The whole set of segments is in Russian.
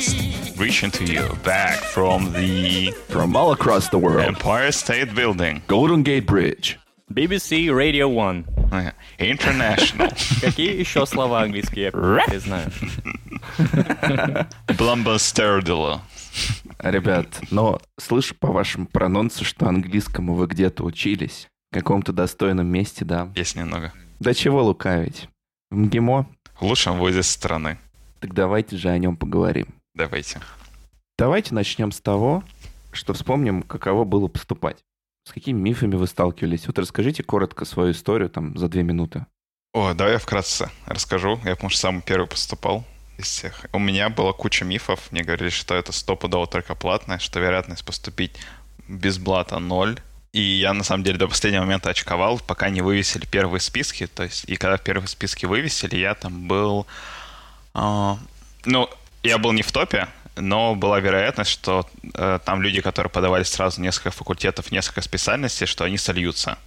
podcast, reaching to you back from the From all across the world. Empire State Building, Golden Gate Bridge. BBC Radio One. International, Какие еще слова английские ты знаешь? Blumbersterdilo. Ребят, но слышу по вашему прононсу, что английскому вы где-то учились. В каком-то достойном месте, да. Есть немного. Да чего лукавить? В МГИМО? В лучшем вузе страны. Так давайте же о нем поговорим. Давайте. Давайте начнем с того, что вспомним, каково было поступать. С какими мифами вы сталкивались? Вот расскажите коротко свою историю там за две минуты. О, давай я вкратце расскажу. Я, потому что самый первый поступал из всех. У меня была куча мифов. Мне говорили, что это стопудово только платное, что вероятность поступить без блата ноль. И я, на самом деле, до последнего момента очковал, пока не вывесили первые списки. То есть, и когда первые списки вывесили, я там был... а, ну, я был не в топе, но была вероятность, что э, там люди, которые подавали сразу несколько факультетов, несколько специальностей, что они сольются.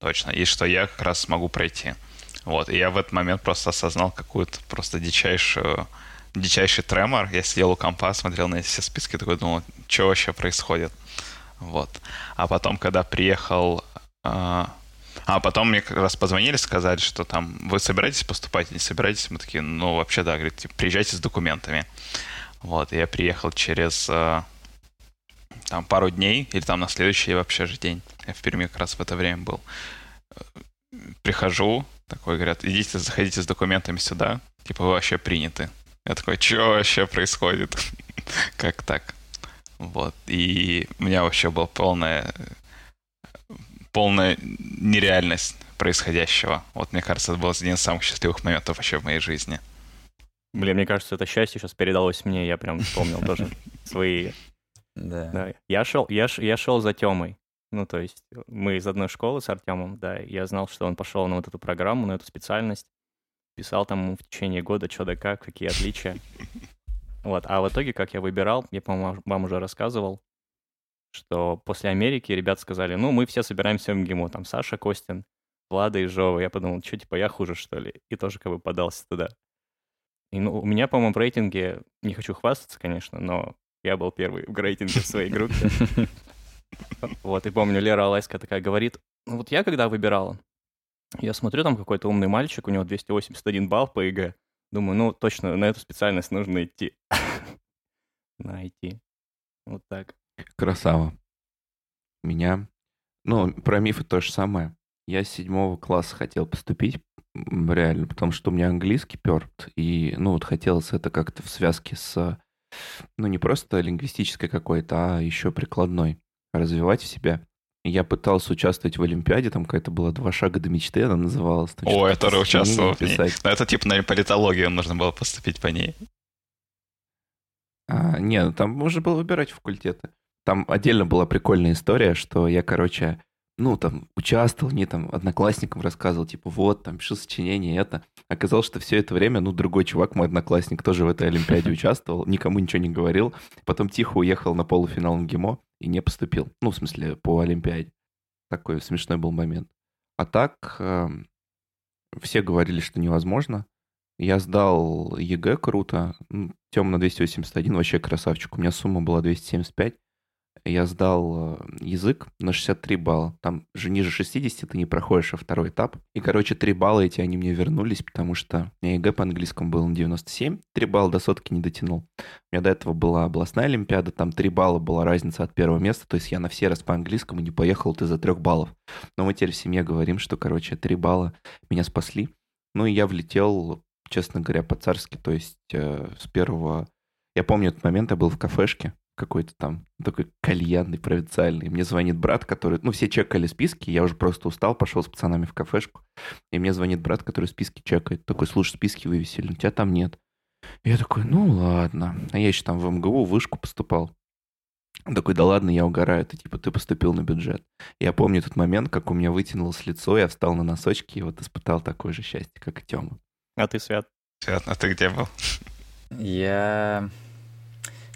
Точно. И что я как раз смогу пройти. Вот. И я в этот момент просто осознал какую-то просто дичайшую дичайший тремор. Я сидел у компа, смотрел на эти все списки, такой думал, что вообще происходит. Вот. А потом, когда приехал... А, а потом мне как раз позвонили, сказали, что там вы собираетесь поступать, не собираетесь? Мы такие, ну, вообще, да, говорит, типа, приезжайте с документами. Вот, я приехал через а, там пару дней, или там на следующий вообще же день. Я в Перми как раз в это время был. Прихожу, такой, говорят, идите, заходите с документами сюда, типа, вы вообще приняты. Я такой, что вообще происходит? как так? Вот. И у меня вообще была полная, полная нереальность происходящего. Вот, мне кажется, это был один из самых счастливых моментов вообще в моей жизни. Блин, мне кажется, это счастье сейчас передалось мне, я прям вспомнил тоже свои... Да. Я шел, я, я шел за Темой. Ну, то есть мы из одной школы с Артемом, да, я знал, что он пошел на вот эту программу, на эту специальность, писал там ему в течение года, что да как, какие отличия. Вот, а в итоге, как я выбирал, я, по-моему, вам уже рассказывал, что после Америки ребят сказали, ну, мы все собираемся в МГИМО, там Саша Костин, Влада и Жова. Я подумал, что, типа, я хуже, что ли? И тоже как бы подался туда. И ну, у меня, по-моему, в рейтинге, не хочу хвастаться, конечно, но я был первый в рейтинге в своей группе. Вот, и помню, Лера Алайская такая говорит, ну вот я когда выбирала, я смотрю, там какой-то умный мальчик, у него 281 балл по ЕГЭ. Думаю, ну точно, на эту специальность нужно идти. На IT. Вот так. Красава. Меня... Ну, про мифы то же самое. Я с седьмого класса хотел поступить, реально, потому что у меня английский перт, и, ну, вот хотелось это как-то в связке с, ну, не просто лингвистической какой-то, а еще прикладной, развивать в себя. Я пытался участвовать в Олимпиаде, там какая-то была «Два шага до мечты», она называлась. там О, сочинение участвовал в ней. Но это типа на политологию нужно было поступить по ней. А, не, ну там можно было выбирать факультеты. Там отдельно была прикольная история, что я, короче, ну, там, участвовал, не там, одноклассникам рассказывал, типа, вот, там, пишу сочинение, это. Оказалось, что все это время, ну, другой чувак, мой одноклассник, тоже в этой Олимпиаде участвовал, никому ничего не говорил, потом тихо уехал на полуфинал МГИМО и не поступил. Ну, в смысле, по Олимпиаде. Такой смешной был момент. А так, эм, все говорили, что невозможно. Я сдал ЕГЭ круто. Тёма на 281, вообще красавчик. У меня сумма была 275. Я сдал э, язык на 63 балла. Там же ниже 60 ты не проходишь, а второй этап. И, короче, 3 балла эти они мне вернулись, потому что у меня ЕГЭ по английскому был на 97. 3 балла до сотки не дотянул. У меня до этого была областная олимпиада, там 3 балла была разница от первого места. То есть я на все раз по английскому не поехал вот из-за 3 баллов. Но мы теперь в семье говорим, что, короче, 3 балла меня спасли. Ну и я влетел, честно говоря, по-царски. То есть э, с первого... Я помню этот момент, я был в кафешке, какой-то там такой кальянный, провинциальный. Мне звонит брат, который... Ну, все чекали списки, я уже просто устал, пошел с пацанами в кафешку. И мне звонит брат, который списки чекает. Такой, слушай, списки вывесили, у тебя там нет. Я такой, ну ладно. А я еще там в МГУ вышку поступал. Он такой, да ладно, я угораю, ты типа, ты поступил на бюджет. Я помню тот момент, как у меня вытянулось лицо, я встал на носочки и вот испытал такое же счастье, как и Тёма. А ты, Свят? Свет, а ты где был? Я...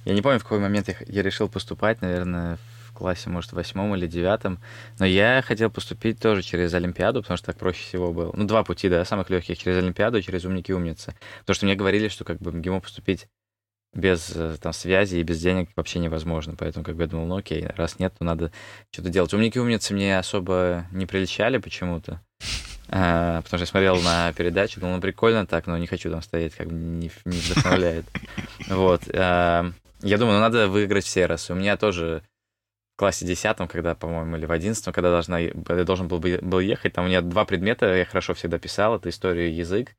Я не помню, в какой момент я, я решил поступать, наверное, в классе, может, в восьмом или девятом. Но я хотел поступить тоже через Олимпиаду, потому что так проще всего было. Ну, два пути, да, самых легких, через Олимпиаду и через умники умницы. Потому что мне говорили, что как бы в МГИМО поступить без э, там связи и без денег вообще невозможно. Поэтому как бы я думал, ну окей, раз нет, то надо что-то делать. Умники умницы мне особо не приличали почему-то. А, потому что я смотрел на передачу, думал, ну прикольно так, но не хочу там стоять, как бы не, не вдохновляет. Вот. А, я думаю, ну надо выиграть все раз. У меня тоже в классе 10, когда, по-моему, или в 11, когда должна, я должен был, был ехать, там у меня два предмета, я хорошо всегда писал, это история и язык.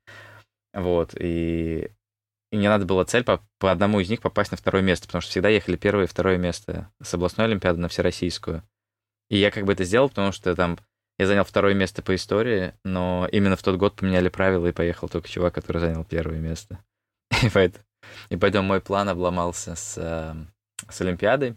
Вот, и, и мне надо было цель по, по одному из них попасть на второе место, потому что всегда ехали первое и второе место с областной олимпиады на всероссийскую. И я как бы это сделал, потому что там я занял второе место по истории, но именно в тот год поменяли правила, и поехал только чувак, который занял первое место. И поэтому, и поэтому мой план обломался с, э, с Олимпиадой.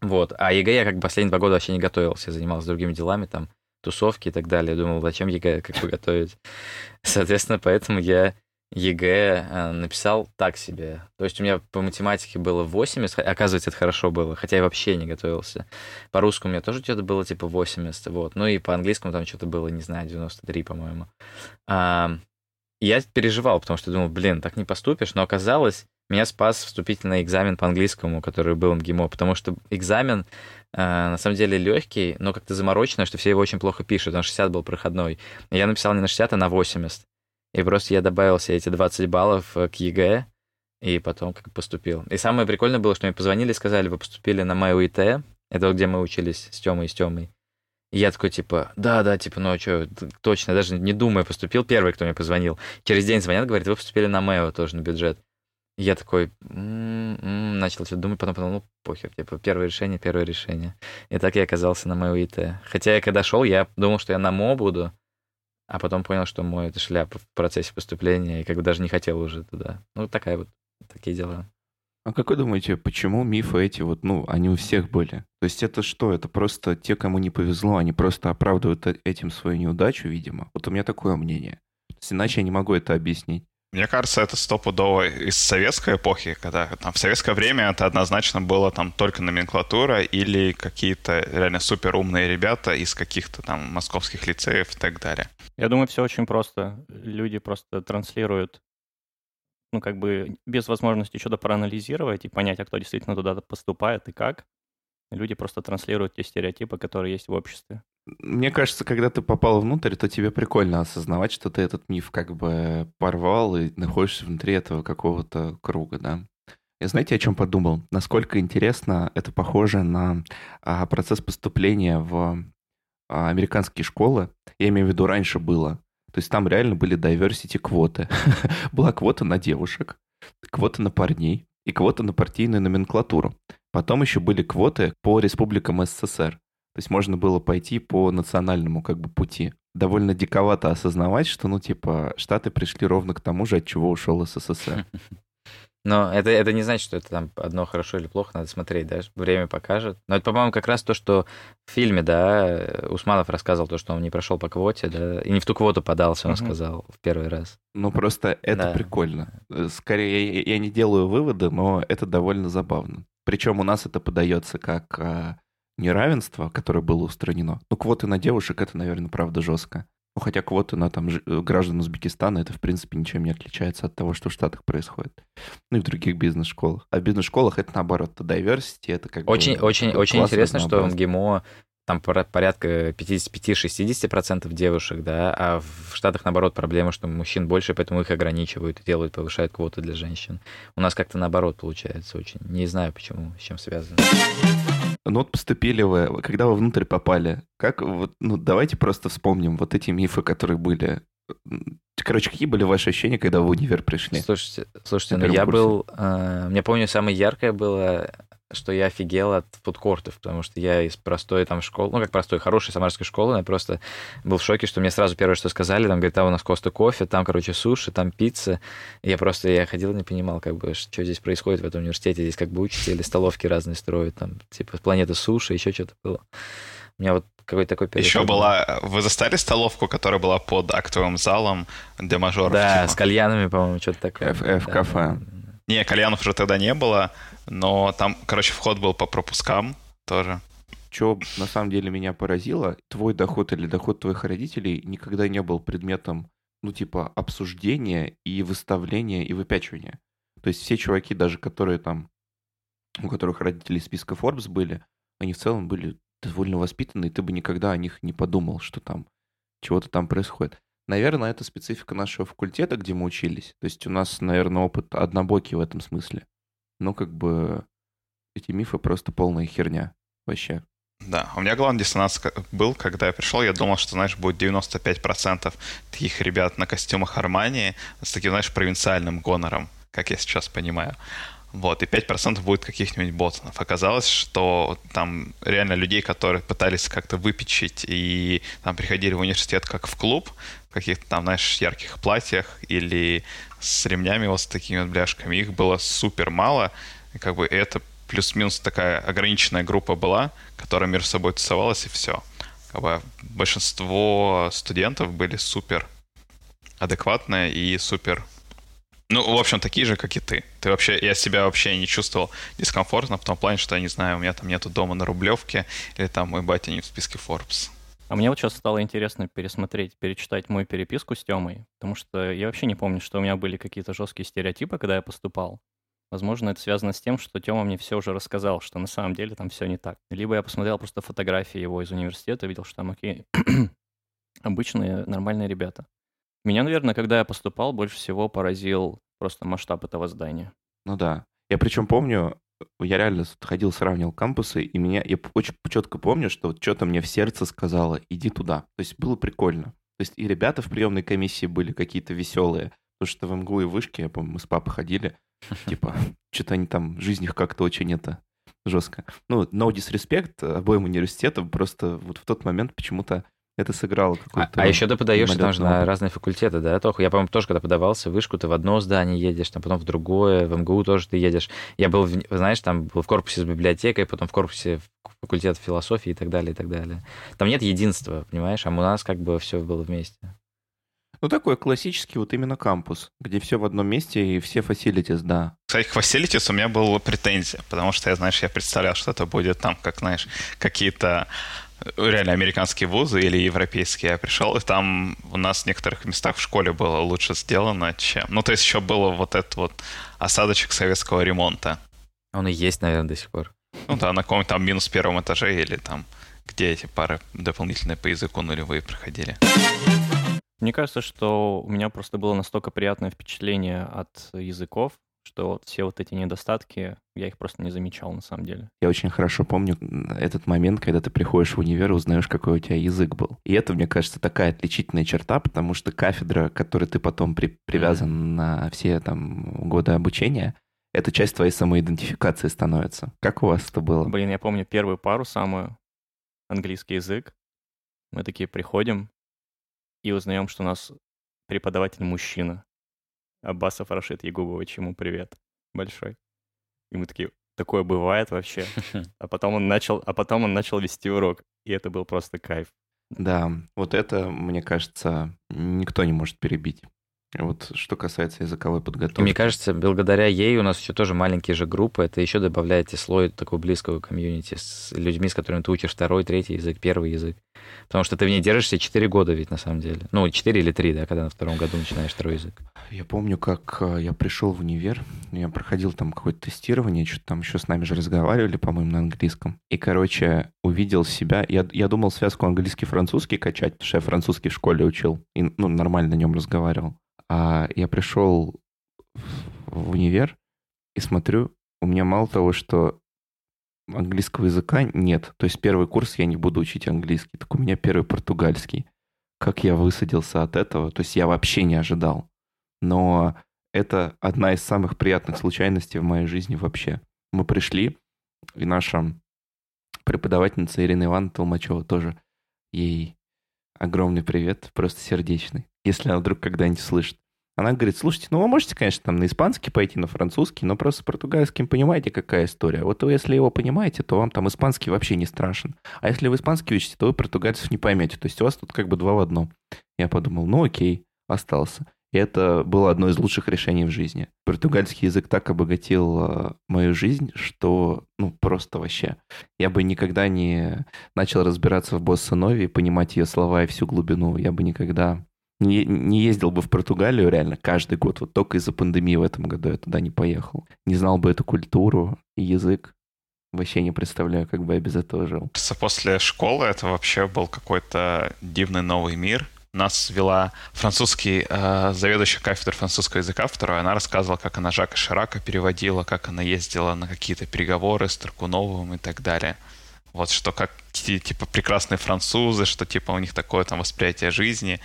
Вот. А ЕГЭ я как бы последние два года вообще не готовился. Я занимался другими делами, там, тусовки и так далее. Думал, зачем ЕГЭ как бы готовить. Соответственно, поэтому я ЕГЭ э, написал так себе. То есть у меня по математике было 80, оказывается, это хорошо было, хотя я вообще не готовился. По русскому у меня тоже что-то было типа 80, вот. Ну и по английскому там что-то было, не знаю, 93, по-моему. Я переживал, потому что думал, блин, так не поступишь, но оказалось, меня спас вступительный экзамен по английскому, который был МГИМО, потому что экзамен э, на самом деле легкий, но как-то заморочено, что все его очень плохо пишут, он 60 был проходной. Я написал не на 60, а на 80. И просто я добавил все эти 20 баллов э, к ЕГЭ, и потом как поступил. И самое прикольное было, что мне позвонили и сказали, вы поступили на МЭО IT, это где мы учились с Тёмой и с Тёмой. Я такой, типа, да-да, типа, ну а что, точно, даже не думая, поступил первый, кто мне позвонил. Через день звонят, говорит, вы поступили на МЭО тоже на бюджет. Я такой, м-м-м", начал что-то думать, потом подумал, ну, похер, типа, первое решение, первое решение. И так я оказался на МЭО ИТ. Хотя я когда шел, я думал, что я на МО буду, а потом понял, что мой это шляпа в процессе поступления, и как бы даже не хотел уже туда. Ну, такая вот, такие дела. А как вы думаете, почему мифы эти вот, ну, они у всех были? То есть это что? Это просто те, кому не повезло, они просто оправдывают э, этим свою неудачу, видимо? Вот у меня такое мнение. То есть иначе я не могу это объяснить. Мне кажется, это стопудово из советской эпохи, когда там в советское время это однозначно было там только номенклатура или какие-то реально супер умные ребята из каких-то там московских лицеев и так далее. Я думаю, все очень просто. Люди просто транслируют, ну, как бы без возможности что-то проанализировать и понять, а кто действительно туда поступает и как. Люди просто транслируют те стереотипы, которые есть в обществе. Мне кажется, когда ты попал внутрь, то тебе прикольно осознавать, что ты этот миф как бы порвал и находишься внутри этого какого-то круга, да. И знаете, о чем подумал? Насколько интересно это похоже на а, процесс поступления в а, американские школы. Я имею в виду, раньше было. То есть там реально были diversity квоты. Была квота на девушек, квота на парней и квота на партийную номенклатуру. Потом еще были квоты по республикам СССР. То есть можно было пойти по национальному как бы пути. Довольно диковато осознавать, что, ну, типа, Штаты пришли ровно к тому же, от чего ушел СССР. Но это, это не значит, что это там одно хорошо или плохо, надо смотреть, да, время покажет. Но это, по-моему, как раз то, что в фильме, да, Усманов рассказывал то, что он не прошел по квоте, да, и не в ту квоту подался, он угу. сказал в первый раз. Ну, просто это да. прикольно. Скорее, я, я не делаю выводы, но это довольно забавно. Причем у нас это подается как а, неравенство, которое было устранено. Ну, квоты на девушек, это, наверное, правда жестко. Ну, хотя квоты на там э, граждан Узбекистана, это, в принципе, ничем не отличается от того, что в Штатах происходит. Ну, и в других бизнес-школах. А в бизнес-школах это, наоборот, это diversity, это как очень, бы... Очень, очень интересно, что в ГИМО там порядка 55-60% девушек, да, а в Штатах, наоборот, проблема, что мужчин больше, поэтому их ограничивают и делают, повышают квоты для женщин. У нас как-то наоборот получается очень. Не знаю, почему, с чем связано. Ну вот поступили вы, когда вы внутрь попали, как вот, ну давайте просто вспомним вот эти мифы, которые были. Короче, какие были ваши ощущения, когда вы в универ пришли? Слушайте, слушайте, ну я курсе? был, э, мне помню, самое яркое было что я офигел от фудкортов, потому что я из простой там школы, ну, как простой, хорошей самарской школы, я просто был в шоке, что мне сразу первое, что сказали, там, говорит, а у нас Коста кофе, там, короче, суши, там пицца. И я просто, я ходил и не понимал, как бы, что здесь происходит в этом университете, здесь как бы учатся или столовки разные строят, там, типа, планета суши, еще что-то было. У меня вот какой-то такой переход. Еще была... Вы застали столовку, которая была под актовым залом для мажоров? Да, типа? с кальянами, по-моему, что-то такое. F-кафе. Да. Не, кальянов уже тогда не было, но там, короче, вход был по пропускам тоже. Что на самом деле меня поразило, твой доход или доход твоих родителей никогда не был предметом, ну, типа, обсуждения и выставления и выпячивания. То есть все чуваки, даже которые там, у которых родители из списка Forbes были, они в целом были довольно воспитаны, и ты бы никогда о них не подумал, что там чего-то там происходит. Наверное, это специфика нашего факультета, где мы учились. То есть у нас, наверное, опыт однобокий в этом смысле. Но как бы эти мифы просто полная херня вообще. Да, у меня главный диссонанс был, когда я пришел, я думал, что, знаешь, будет 95% таких ребят на костюмах Армании с таким, знаешь, провинциальным гонором, как я сейчас понимаю. Вот, и 5% будет каких-нибудь ботанов. Оказалось, что там реально людей, которые пытались как-то выпечить и там приходили в университет как в клуб, каких-то там, знаешь, ярких платьях или с ремнями вот с такими вот бляшками, их было супер мало. И как бы это плюс-минус такая ограниченная группа была, которая между собой тусовалась, и все. Как бы большинство студентов были супер адекватные и супер ну, в общем, такие же, как и ты. Ты вообще, я себя вообще не чувствовал дискомфортно в том плане, что, я не знаю, у меня там нету дома на Рублевке, или там мой батя не в списке Forbes. А мне вот сейчас стало интересно пересмотреть, перечитать мою переписку с Тёмой, потому что я вообще не помню, что у меня были какие-то жесткие стереотипы, когда я поступал. Возможно, это связано с тем, что Тёма мне все уже рассказал, что на самом деле там все не так. Либо я посмотрел просто фотографии его из университета, видел, что там окей, обычные нормальные ребята. Меня, наверное, когда я поступал, больше всего поразил просто масштаб этого здания. Ну да. Я причем помню, я реально ходил, сравнивал кампусы, и меня, я очень четко помню, что вот что-то мне в сердце сказала, иди туда. То есть было прикольно. То есть и ребята в приемной комиссии были какие-то веселые, потому что в МГУ и Вышке, я помню, мы с папой ходили, типа, что-то они там, жизнь их как-то очень это жестко. Ну, no disrespect обоим университетам, просто вот в тот момент почему-то это сыграло какую-то... А, а еще ты подаешься там же на разные факультеты, да, Тох? Я, по-моему, тоже, когда подавался в вышку, ты в одно здание едешь, там потом в другое, в МГУ тоже ты едешь. Я был, знаешь, там был в корпусе с библиотекой, потом в корпусе факультета философии и так далее, и так далее. Там нет единства, понимаешь? А у нас как бы все было вместе. Ну, такой классический вот именно кампус, где все в одном месте и все facilities, да. Кстати, к facilities у меня была претензия, потому что я, знаешь, я представлял, что это будет там, как, знаешь, какие-то реально американские вузы или европейские. Я пришел, и там у нас в некоторых местах в школе было лучше сделано, чем... Ну, то есть еще было вот этот вот осадочек советского ремонта. Он и есть, наверное, до сих пор. Ну да, на каком-то там минус первом этаже или там, где эти пары дополнительные по языку нулевые проходили. Мне кажется, что у меня просто было настолько приятное впечатление от языков, что вот все вот эти недостатки, я их просто не замечал на самом деле. Я очень хорошо помню этот момент, когда ты приходишь в универ и узнаешь, какой у тебя язык был. И это, мне кажется, такая отличительная черта, потому что кафедра, к которой ты потом при, привязан mm-hmm. на все там годы обучения, это часть твоей самоидентификации становится. Как у вас это было? Блин, я помню первую пару самую, английский язык. Мы такие приходим и узнаем, что у нас преподаватель мужчина. Аббасов Рашид Ягубович, ему привет большой. И мы такие, такое бывает вообще. А потом он начал, а потом он начал вести урок, и это был просто кайф. Да, вот это, мне кажется, никто не может перебить. Вот что касается языковой подготовки. Мне кажется, благодаря ей у нас еще тоже маленькие же группы. Это еще добавляете слой такого близкого комьюнити с людьми, с которыми ты учишь второй, третий язык, первый язык. Потому что ты в ней держишься 4 года ведь на самом деле. Ну, 4 или 3, да, когда на втором году начинаешь второй язык. Я помню, как э, я пришел в универ, я проходил там какое-то тестирование, что-то там еще с нами же разговаривали, по-моему, на английском. И, короче, увидел себя, я, я думал связку английский-французский качать, потому что я французский в школе учил, и ну, нормально на нем разговаривал. А я пришел в универ и смотрю, у меня мало того, что английского языка нет. То есть первый курс я не буду учить английский, так у меня первый португальский. Как я высадился от этого, то есть я вообще не ожидал. Но это одна из самых приятных случайностей в моей жизни вообще. Мы пришли, и наша преподавательница Ирина Ивановна Толмачева тоже, ей огромный привет, просто сердечный если она вдруг когда-нибудь слышит. Она говорит, слушайте, ну вы можете, конечно, там на испанский пойти, на французский, но просто с португальским понимаете, какая история. Вот вы, если его понимаете, то вам там испанский вообще не страшен. А если вы испанский учите, то вы португальцев не поймете. То есть у вас тут как бы два в одном. Я подумал, ну окей, остался. И это было одно из лучших решений в жизни. Португальский язык так обогатил э, мою жизнь, что, ну, просто вообще. Я бы никогда не начал разбираться в босса нови, понимать ее слова и всю глубину. Я бы никогда не, не ездил бы в Португалию реально каждый год, вот только из-за пандемии в этом году я туда не поехал. Не знал бы эту культуру и язык. Вообще не представляю, как бы я без этого жил. После школы это вообще был какой-то дивный новый мир. Нас вела французский э, заведующий кафедрой французского языка второй. Она рассказывала, как она Жака Ширака переводила, как она ездила на какие-то переговоры с Таркуновым и так далее. Вот что как типа прекрасные французы, что типа у них такое там восприятие жизни.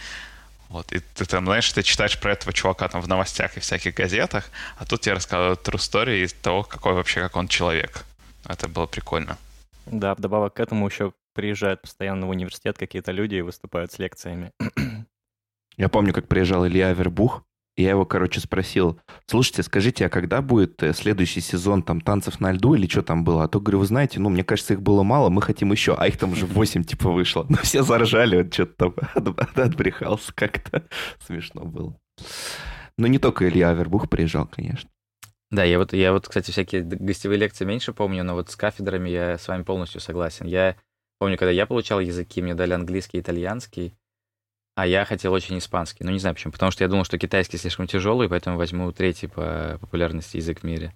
Вот, и ты там, знаешь, ты читаешь про этого чувака там в новостях и всяких газетах, а тут тебе рассказывают true story из того, какой вообще, как он человек. Это было прикольно. Да, вдобавок к этому еще приезжают постоянно в университет какие-то люди и выступают с лекциями. Я помню, как приезжал Илья Авербух, и я его, короче, спросил, слушайте, скажите, а когда будет э, следующий сезон там танцев на льду или что там было? А то, говорю, вы знаете, ну, мне кажется, их было мало, мы хотим еще, а их там уже 8 типа вышло. Ну, все заржали, он что-то там отбрехался как-то. Смешно было. Но не только Илья Авербух приезжал, конечно. Да, я вот, я вот, кстати, всякие гостевые лекции меньше помню, но вот с кафедрами я с вами полностью согласен. Я помню, когда я получал языки, мне дали английский итальянский, а я хотел очень испанский. Ну, не знаю почему. Потому что я думал, что китайский слишком тяжелый, поэтому возьму третий по популярности язык в мире.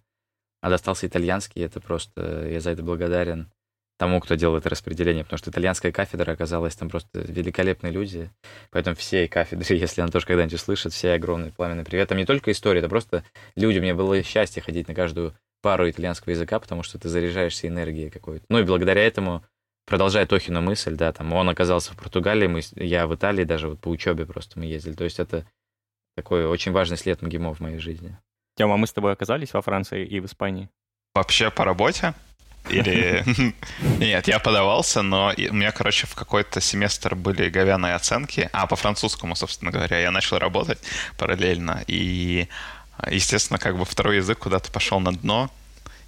А достался итальянский, это просто... Я за это благодарен тому, кто делал это распределение, потому что итальянская кафедра оказалась там просто великолепные люди. Поэтому все кафедры, если она тоже когда-нибудь услышит, все огромный пламенный привет. Там не только история, это просто люди. Мне было счастье ходить на каждую пару итальянского языка, потому что ты заряжаешься энергией какой-то. Ну и благодаря этому, продолжая Тохину мысль, да, там он оказался в Португалии, мы, я в Италии даже вот по учебе просто мы ездили. То есть это такой очень важный след МГИМО в моей жизни. Тема, мы с тобой оказались во Франции и в Испании? Вообще по работе? Или... Нет, я подавался, но у меня, короче, в какой-то семестр были говяные оценки. А, по французскому, собственно говоря, я начал работать параллельно. И, естественно, как бы второй язык куда-то пошел на дно,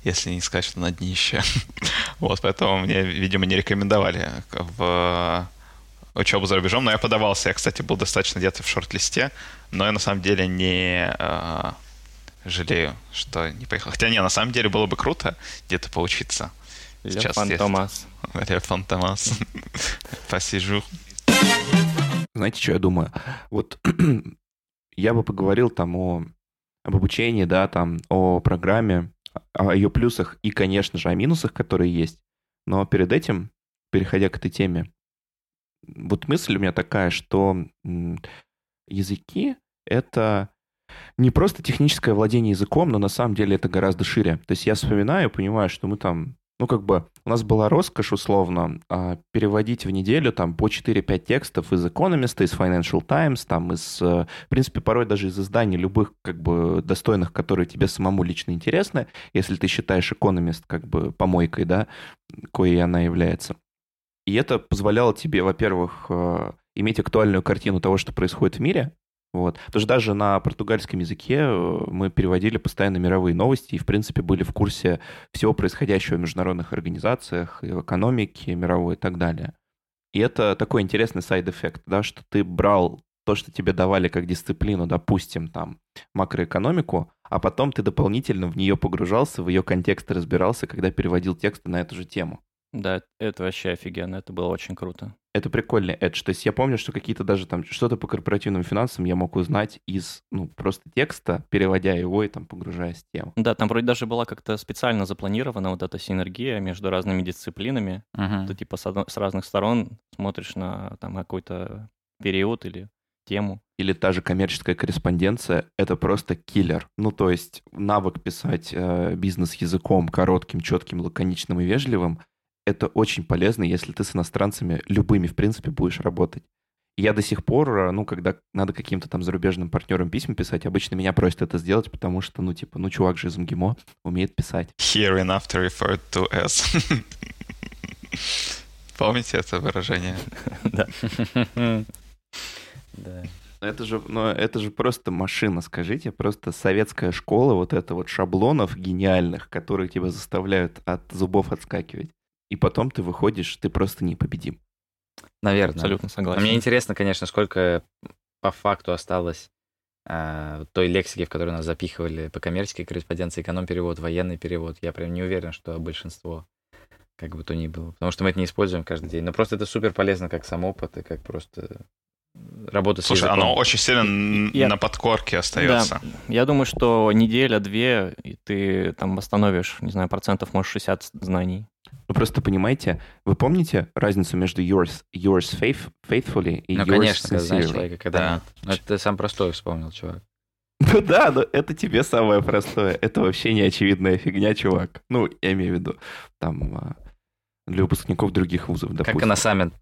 если не сказать, что на днище. вот, поэтому мне, видимо, не рекомендовали в учебу за рубежом, но я подавался. Я, кстати, был достаточно где-то в шорт-листе, но я на самом деле не а, жалею, что не поехал. Хотя не, на самом деле было бы круто где-то поучиться. Ле Фантомас. Ле Фантомас. Посижу. Знаете, что я думаю? Вот я бы поговорил там о, об обучении, да, там, о программе, о ее плюсах и, конечно же, о минусах, которые есть. Но перед этим, переходя к этой теме, вот мысль у меня такая, что языки — это не просто техническое владение языком, но на самом деле это гораздо шире. То есть я вспоминаю, понимаю, что мы там, ну как бы, у нас была роскошь условно а, переводить в неделю там по 4-5 текстов из Economist, из Financial Times, там из, э, в принципе, порой даже из изданий любых как бы достойных, которые тебе самому лично интересны, если ты считаешь Economist как бы помойкой, да, коей она является. И это позволяло тебе, во-первых, э, иметь актуальную картину того, что происходит в мире, вот. Потому что даже на португальском языке э, мы переводили постоянно мировые новости и, в принципе, были в курсе всего происходящего в международных организациях, в экономике мировой и так далее. И это такой интересный side effect, да, что ты брал то, что тебе давали как дисциплину, допустим, там, макроэкономику, а потом ты дополнительно в нее погружался, в ее контекст разбирался, когда переводил тексты на эту же тему. Да, это вообще офигенно, это было очень круто. Это прикольный эдж. То есть я помню, что какие-то даже там что-то по корпоративным финансам я мог узнать из, ну, просто текста, переводя его и там погружаясь в тему. Да, там вроде даже была как-то специально запланирована вот эта синергия между разными дисциплинами. Uh-huh. Ты типа с, разных сторон смотришь на там какой-то период или тему. Или та же коммерческая корреспонденция — это просто киллер. Ну, то есть навык писать э, бизнес языком коротким, четким, лаконичным и вежливым — это очень полезно, если ты с иностранцами, любыми, в принципе, будешь работать. Я до сих пор, ну, когда надо каким-то там зарубежным партнерам письма писать, обычно меня просят это сделать, потому что, ну, типа, ну, чувак же из МГИМО умеет писать. Here and after referred to as. Помните это выражение? Да. Да. Это же, ну, это же просто машина, скажите, просто советская школа вот это вот шаблонов гениальных, которые тебя заставляют от зубов отскакивать и потом ты выходишь, ты просто непобедим. Наверное. Абсолютно согласен. А мне интересно, конечно, сколько по факту осталось э, той лексики, в которую нас запихивали по коммерческой корреспонденции, эконом-перевод, военный перевод. Я прям не уверен, что большинство как бы то ни было. Потому что мы это не используем каждый день. Но просто это супер полезно как сам опыт и как просто работа с Слушай, языком. оно очень сильно Я- на подкорке остается. Да, я думаю, что неделя-две, и ты там восстановишь, не знаю, процентов, может, 60 знаний. Вы просто понимаете, вы помните разницу между yours, yours faith, faithfully и Ну, yours конечно, когда знаешь sincerely? человека, когда Да. Ну, это ты сам простой вспомнил, чувак. Ну да, но это тебе самое простое. Это вообще не очевидная фигня, чувак. Ну, я имею в виду, там, а, для выпускников других вузов, допустим. Как коносамент.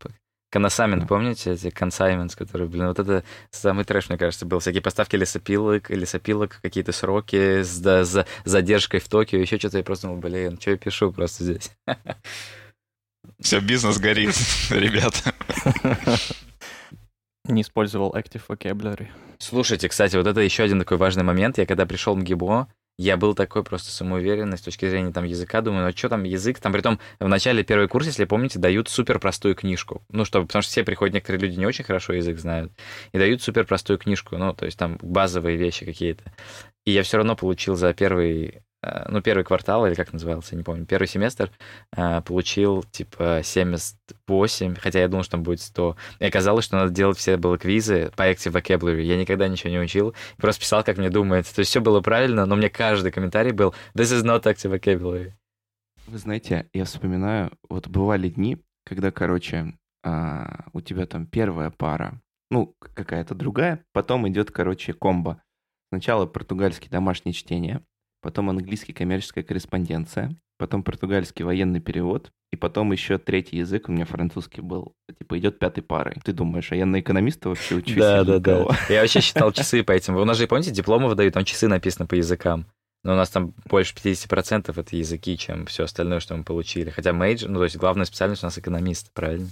Коносамент, помните, эти consignments, которые, блин, вот это самый трэш, мне кажется, был. Всякие поставки лесопилок, лесопилок, какие-то сроки с да- за задержкой в Токио, еще что-то. Я просто думал, блин, что я пишу просто здесь? Все, бизнес горит, ребята. Не использовал Active Vocabulary. Слушайте, кстати, вот это еще один такой важный момент. Я когда пришел в МГИБО, я был такой просто самоуверенный с точки зрения там языка. Думаю, ну что там язык? Там притом в начале первый курс, если помните, дают супер простую книжку. Ну, чтобы, потому что все приходят, некоторые люди не очень хорошо язык знают, и дают супер простую книжку. Ну, то есть там базовые вещи какие-то. И я все равно получил за первый, ну, первый квартал, или как назывался, не помню, первый семестр, э, получил типа 78, хотя я думал, что там будет 100. И оказалось, что надо делать все было квизы по Active Vocabulary. Я никогда ничего не учил, просто писал, как мне думается. То есть все было правильно, но мне каждый комментарий был «This is not Active Vocabulary». Вы знаете, я вспоминаю, вот бывали дни, когда, короче, а, у тебя там первая пара, ну, какая-то другая, потом идет, короче, комбо. Сначала португальский домашнее чтение, потом английский коммерческая корреспонденция, потом португальский военный перевод, и потом еще третий язык, у меня французский был, типа идет пятой парой. Ты думаешь, а я на экономиста вообще учусь? или кого? Я вообще считал часы по этим. У нас же, помните, дипломы выдают, там часы написаны по языкам. Но у нас там больше 50% это языки, чем все остальное, что мы получили. Хотя major, ну, то есть главная специальность у нас экономист, правильно?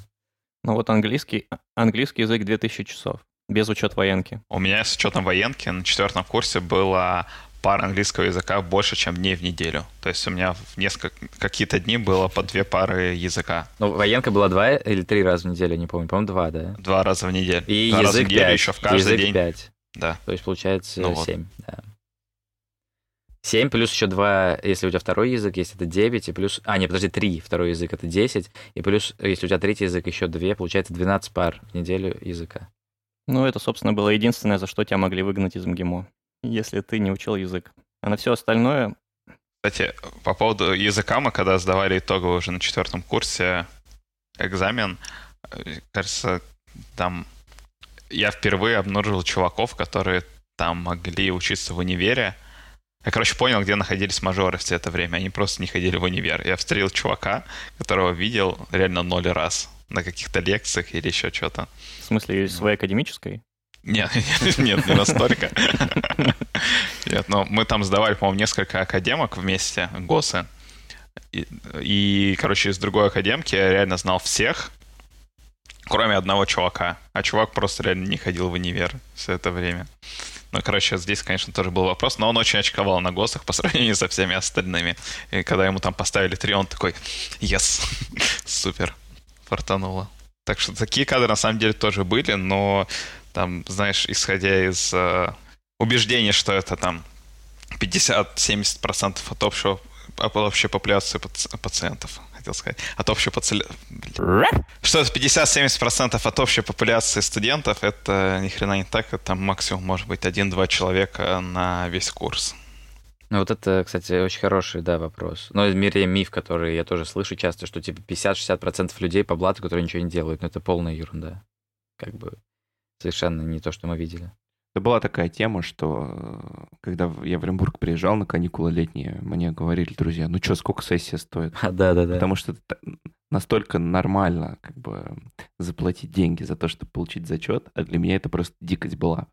Ну вот английский, английский язык 2000 часов, без учета военки. У меня с учетом военки на четвертом курсе было пар английского языка больше, чем дней в неделю. То есть у меня в несколько какие-то дни было по две пары языка. Ну, военка была два или три раза в неделю, не помню. По-моему, два, да? Два раза в неделю. И Два раза в язык неделю 5. еще в каждый язык день. 5. Да. То есть получается Ну вот. 7, да. 7 плюс еще 2, если у тебя второй язык есть, это 9, и плюс... А, нет, подожди, 3, второй язык это 10, и плюс, если у тебя третий язык, еще 2, получается 12 пар в неделю языка. Ну, это, собственно, было единственное, за что тебя могли выгнать из МГИМО, если ты не учил язык. А на все остальное, Кстати, по поводу языка, мы когда сдавали итоговый уже на четвертом курсе экзамен, э, кажется, там я впервые обнаружил чуваков, которые там могли учиться в универе. Я, короче, понял, где находились мажоры все это время. Они просто не ходили в универ. Я встретил чувака, которого видел реально ноль раз на каких-то лекциях или еще что-то. в смысле, своей академической, Нет, нет, не настолько. Нет, но мы там сдавали, по-моему, несколько академок вместе, ГОСы. И, и, короче, из другой академки я реально знал всех, кроме одного чувака. А чувак просто реально не ходил в универ все это время. Ну, короче, здесь, конечно, тоже был вопрос, но он очень очковал на ГОСах по сравнению со всеми остальными. И когда ему там поставили три, он такой, yes, супер, фартануло. Так что такие кадры на самом деле тоже были, но там, знаешь, исходя из э, убеждения, что это там 50-70% от общего от общей популяции паци- пациентов, хотел сказать, от общей паци-. Что это 50-70% от общей популяции студентов, это ни хрена не так, это там максимум может быть один-два человека на весь курс. Ну, вот это, кстати, очень хороший, да, вопрос. Но в мире миф, который я тоже слышу часто, что типа 50-60% людей по блату, которые ничего не делают. Но это полная ерунда. Как бы совершенно не то, что мы видели. Это была такая тема, что э, когда я в Оренбург приезжал на каникулы летние, мне говорили друзья, ну что, сколько сессия стоит? А, да, да, да. Потому что это настолько нормально как бы заплатить деньги за то, чтобы получить зачет, а для меня это просто дикость была.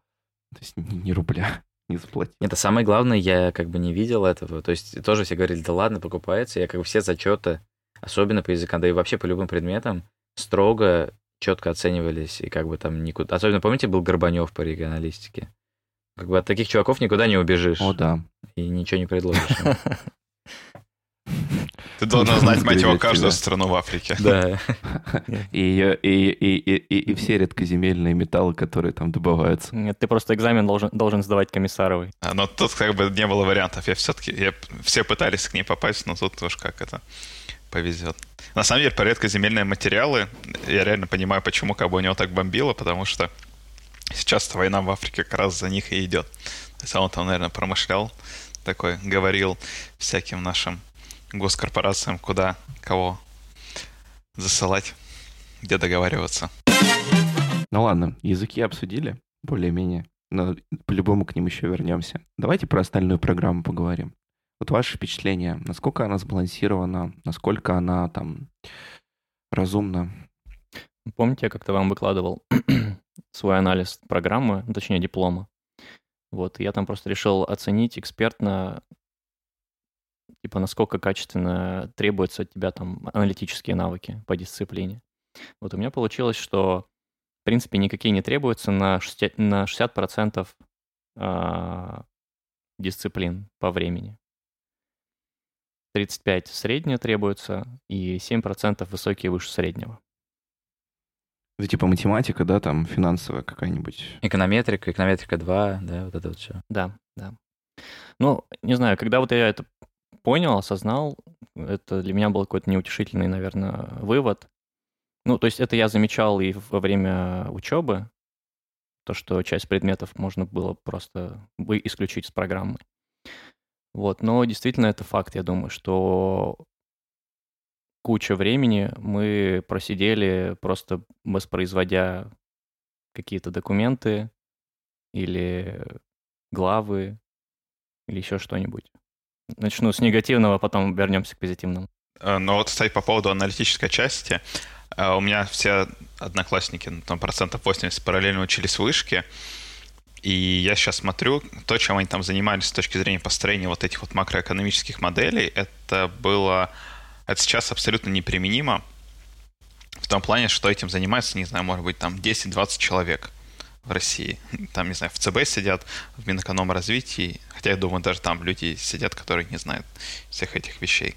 То есть ни, ни рубля не заплатил. Это самое главное, я как бы не видел этого. То есть тоже все говорили, да ладно, покупается. Я как бы все зачеты, особенно по языкам, да и вообще по любым предметам, строго, четко оценивались. И как бы там никуда... Особенно, помните, был Горбанев по регионалистике? Как бы от таких чуваков никуда не убежишь. О, да. И ничего не предложишь. Ты должен знать, мать его, Сгребет каждую страну в Африке. Да. И, и, и, и, и, и все редкоземельные металлы, которые там добываются. Нет, ты просто экзамен должен, должен сдавать комиссаровый. А, Но тут как бы не было вариантов. Я все-таки... Я, все пытались к ней попасть, но тут уж как это повезет. На самом деле, по редкоземельные материалы, я реально понимаю, почему как бы у него так бомбило, потому что Сейчас война в Африке как раз за них и идет. Есть он там, наверное, промышлял, такой, говорил всяким нашим госкорпорациям, куда, кого засылать, где договариваться. Ну ладно, языки обсудили более-менее, но по-любому к ним еще вернемся. Давайте про остальную программу поговорим. Вот ваши впечатления, насколько она сбалансирована, насколько она там разумна? Помните, я как-то вам выкладывал свой анализ программы, точнее диплома. Вот, я там просто решил оценить экспертно, типа, насколько качественно требуются от тебя там аналитические навыки по дисциплине. Вот у меня получилось, что, в принципе, никакие не требуются на 60%, на 60% а, дисциплин по времени. 35 среднее требуется и 7% высокие выше среднего. Это типа математика, да, там финансовая какая-нибудь. Эконометрика, эконометрика 2, да, вот это вот все. Да, да. Ну, не знаю, когда вот я это понял, осознал, это для меня был какой-то неутешительный, наверное, вывод. Ну, то есть это я замечал и во время учебы, то, что часть предметов можно было просто исключить с программы. Вот, но действительно это факт, я думаю, что куча времени мы просидели просто воспроизводя какие-то документы или главы или еще что-нибудь. Начну с негативного, а потом вернемся к позитивному. Э, но вот, кстати, по поводу аналитической части, э, у меня все одноклассники, ну, там процентов 80 параллельно учились в вышке, и я сейчас смотрю, то, чем они там занимались с точки зрения построения вот этих вот макроэкономических моделей, это было это сейчас абсолютно неприменимо в том плане, что этим занимается, не знаю, может быть, там 10-20 человек в России. Там, не знаю, в ЦБ сидят, в Минэкономразвитии, хотя я думаю, даже там люди сидят, которые не знают всех этих вещей.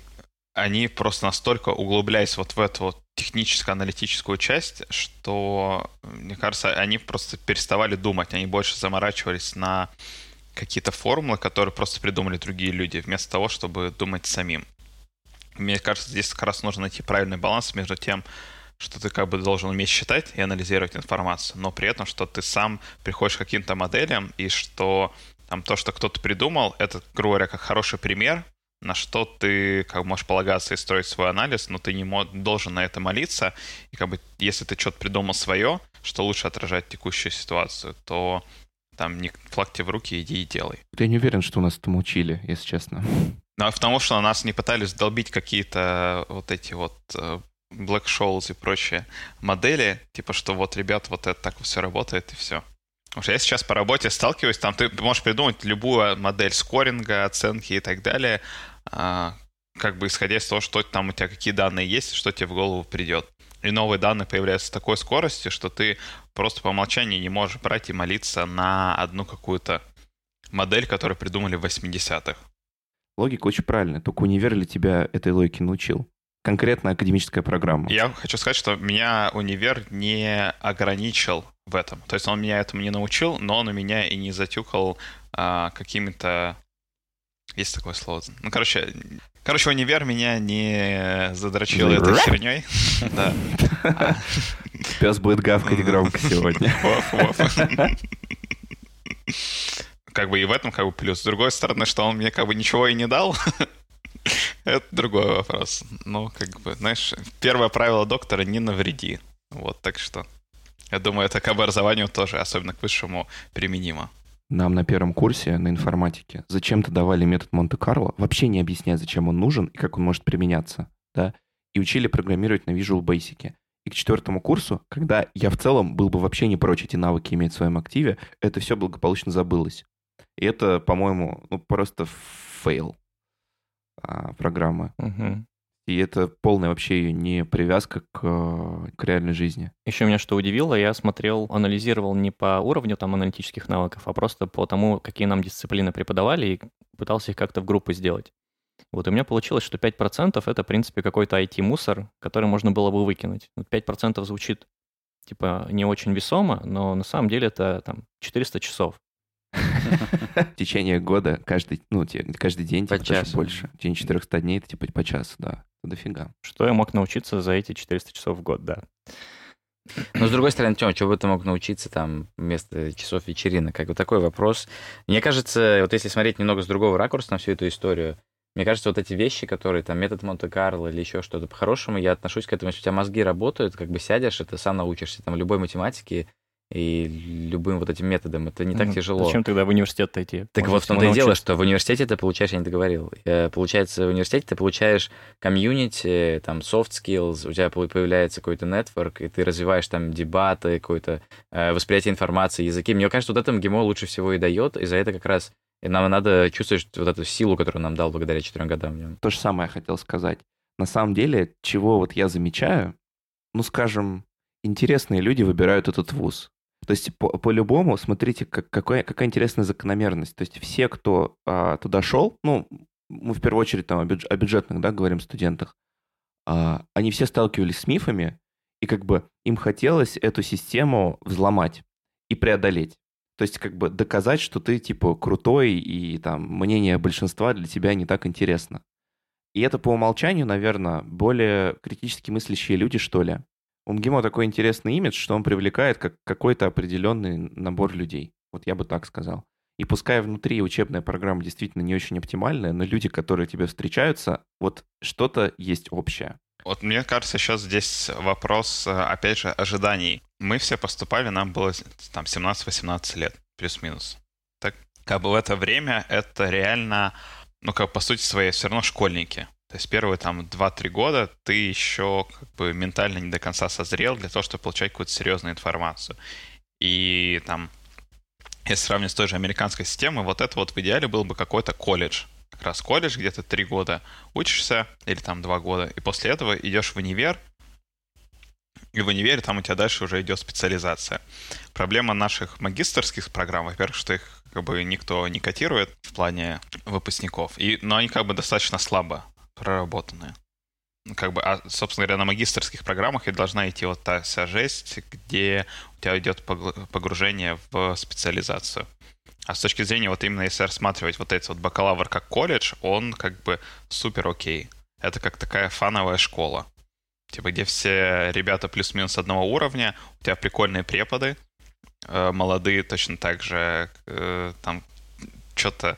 Они просто настолько углубляясь вот в эту вот техническо-аналитическую часть, что, мне кажется, они просто переставали думать, они больше заморачивались на какие-то формулы, которые просто придумали другие люди, вместо того, чтобы думать самим. Мне кажется, здесь как раз нужно найти правильный баланс между тем, что ты как бы должен уметь считать и анализировать информацию, но при этом, что ты сам приходишь к каким-то моделям, и что там то, что кто-то придумал, это, грубо говоря, как хороший пример, на что ты как можешь полагаться и строить свой анализ, но ты не должен на это молиться. И как бы если ты что-то придумал свое, что лучше отражать текущую ситуацию, то там не флаг тебе в руки, иди и делай. Я не уверен, что у нас этому учили, если честно. Ну, а потому что нас не пытались долбить какие-то вот эти вот э, Black Shoals и прочие модели, типа, что вот, ребят, вот это так все работает и все. Потому что я сейчас по работе сталкиваюсь, там ты можешь придумать любую модель скоринга, оценки и так далее, как бы исходя из того, что там у тебя какие данные есть, что тебе в голову придет. И новые данные появляются с такой скоростью, что ты просто по умолчанию не можешь брать и молиться на одну какую-то модель, которую придумали в 80-х. Логика очень правильная, только универ ли тебя этой логике научил? Конкретно академическая программа. Я хочу сказать, что меня универ не ограничил в этом. То есть он меня этому не научил, но он у меня и не затюкал а, какими-то... Есть такое слово? Ну, короче, короче, универ меня не задрочил этой херней. Да. Пес будет гавкать громко сегодня как бы и в этом как бы плюс. С другой стороны, что он мне как бы ничего и не дал, это другой вопрос. Ну, как бы, знаешь, первое правило доктора — не навреди. Вот, так что я думаю, это к образованию тоже, особенно к высшему, применимо. Нам на первом курсе на информатике зачем-то давали метод Монте-Карло, вообще не объясняя, зачем он нужен и как он может применяться, да, и учили программировать на Visual Basic. И к четвертому курсу, когда я в целом был бы вообще не прочь эти навыки иметь в своем активе, это все благополучно забылось. И это, по-моему, ну, просто fail а, программы. Угу. И это полная вообще не привязка к, к реальной жизни. Еще меня что удивило, я смотрел, анализировал не по уровню там аналитических навыков, а просто по тому, какие нам дисциплины преподавали, и пытался их как-то в группы сделать. Вот у меня получилось, что 5% это, в принципе, какой-то IT-мусор, который можно было бы выкинуть. 5% звучит, типа, не очень весомо, но на самом деле это там 400 часов. В течение года каждый, ну, каждый день по типа, часу. больше. В течение 400 дней это типа по часу, да. Это дофига. Что я мог научиться за эти 400 часов в год, да. Но с другой стороны, Тём, чего бы ты мог научиться там вместо часов вечеринок? Как бы такой вопрос. Мне кажется, вот если смотреть немного с другого ракурса на всю эту историю, мне кажется, вот эти вещи, которые там метод Монте-Карло или еще что-то, по-хорошему я отношусь к этому, если у тебя мозги работают, как бы сядешь, и ты сам научишься там любой математике, и любым вот этим методом. Это не так Ну, тяжело. Зачем тогда в университет идти? Так Можно вот в том-то и дело, что в университете ты получаешь, я не договорил, э, получается, в университете ты получаешь комьюнити, там, soft skills, у тебя по- появляется какой-то network, и ты развиваешь там дебаты, какое-то э, восприятие информации, языки. Мне кажется, вот это МГИМО лучше всего и дает, и за это как раз и нам надо чувствовать вот эту силу, которую нам дал благодаря четырем годам. То же самое я хотел сказать. На самом деле, чего вот я замечаю, ну, скажем, интересные люди выбирают этот вуз. То есть по- по-любому, смотрите, как, какая, какая интересная закономерность. То есть все, кто а, туда шел, ну, мы в первую очередь там о, бюдж- о бюджетных, да, говорим, студентах, а, они все сталкивались с мифами, и как бы им хотелось эту систему взломать и преодолеть. То есть как бы доказать, что ты типа крутой, и там мнение большинства для тебя не так интересно. И это по умолчанию, наверное, более критически мыслящие люди, что ли. У МГИМО такой интересный имидж, что он привлекает как какой-то определенный набор людей. Вот я бы так сказал. И пускай внутри учебная программа действительно не очень оптимальная, но люди, которые тебе встречаются, вот что-то есть общее. Вот мне кажется, сейчас здесь вопрос, э, опять же, ожиданий. Мы все поступали, нам было там 17-18 лет, плюс-минус. Так, как бы в это время это реально, ну, как по сути своей, все равно школьники. То есть первые там 2-3 года ты еще как бы ментально не до конца созрел для того, чтобы получать какую-то серьезную информацию. И там, если сравнивать с той же американской системой, вот это вот в идеале был бы какой-то колледж. Как раз колледж, где ты 3 года учишься, или там 2 года, и после этого идешь в универ, и в универе там у тебя дальше уже идет специализация. Проблема наших магистрских программ, во-первых, что их как бы никто не котирует в плане выпускников, и, но они как бы достаточно слабо проработанные. Ну, Как бы, а, собственно говоря, на магистрских программах и должна идти вот та вся жесть, где у тебя идет погружение в специализацию. А с точки зрения, вот именно если рассматривать вот этот вот бакалавр как колледж, он как бы супер окей. Это как такая фановая школа. Типа, где все ребята плюс-минус одного уровня, у тебя прикольные преподы, э, молодые точно так же, э, там что-то...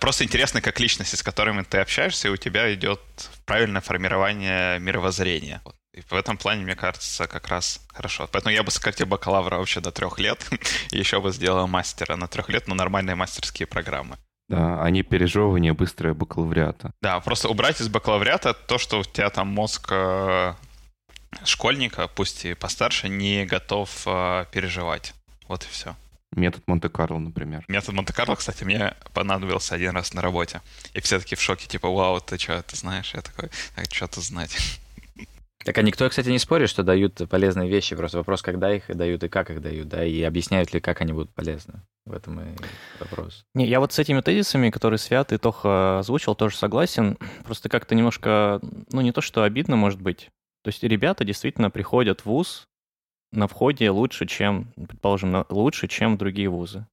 Просто интересно, как личности, с которыми ты общаешься, и у тебя идет правильное формирование мировоззрения. Вот. И в этом плане, мне кажется, как раз хорошо. Поэтому я бы сократил бакалавра вообще до трех лет, и еще бы сделал мастера на трех лет, но нормальные мастерские программы. Да, а не пережевывание быстрое бакалавриата. Да, просто убрать из бакалавриата то, что у тебя там мозг э, школьника, пусть и постарше, не готов э, переживать. Вот и все. Метод Монте-Карло, например. Метод Монте-Карло, кстати, мне понадобился один раз на работе. И все таки в шоке, типа, вау, ты что, это знаешь? Я такой, а что тут знать? Так а никто, кстати, не спорит, что дают полезные вещи. Просто вопрос, когда их дают и как их дают, да, и объясняют ли, как они будут полезны. В этом и вопрос. Не, я вот с этими тезисами, которые Свят и Тоха озвучил, тоже согласен. Просто как-то немножко, ну не то, что обидно, может быть. То есть ребята действительно приходят в ВУЗ на входе лучше, чем, предположим, лучше, чем другие вузы.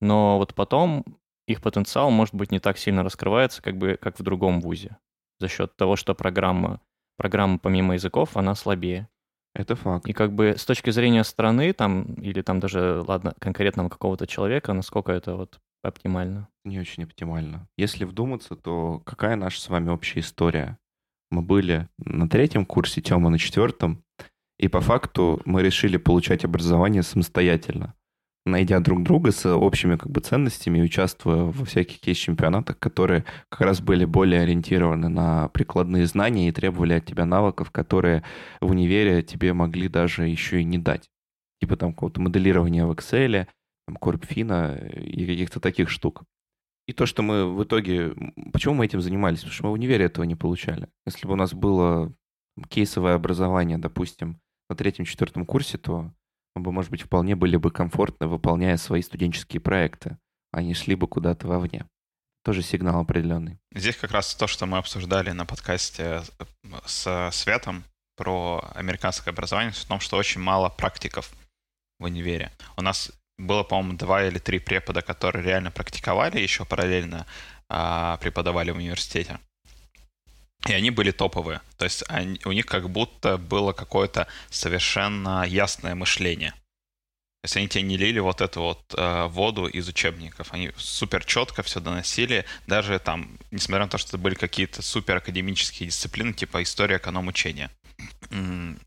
Но вот потом их потенциал, может быть, не так сильно раскрывается, как бы, как в другом вузе. За счет того, что программа, программа помимо языков, она слабее. Это факт. И как бы с точки зрения страны там, или там даже, ладно, конкретного какого-то человека, насколько это вот оптимально? Не очень оптимально. Если вдуматься, то какая наша с вами общая история? Мы были на третьем курсе, Тёма на четвертом, и по факту мы решили получать образование самостоятельно, найдя друг друга с общими как бы ценностями и участвуя во всяких кейс-чемпионатах, которые как раз были более ориентированы на прикладные знания и требовали от тебя навыков, которые в универе тебе могли даже еще и не дать. Типа там какого-то моделирования в Excel, там, Корпфина и каких-то таких штук. И то, что мы в итоге... Почему мы этим занимались? Потому что мы в универе этого не получали. Если бы у нас было кейсовое образование, допустим, на третьем-четвертом курсе, то мы бы, может быть, вполне были бы комфортны, выполняя свои студенческие проекты, а не шли бы куда-то вовне. Тоже сигнал определенный. Здесь как раз то, что мы обсуждали на подкасте с Светом про американское образование, в том, что очень мало практиков в универе. У нас было, по-моему, два или три препода, которые реально практиковали, еще параллельно а, преподавали в университете. И они были топовые. То есть они, у них как будто было какое-то совершенно ясное мышление. То есть они тебе не лили вот эту вот э, воду из учебников. Они супер четко все доносили, даже там, несмотря на то, что это были какие-то супер академические дисциплины, типа история эконом-учения.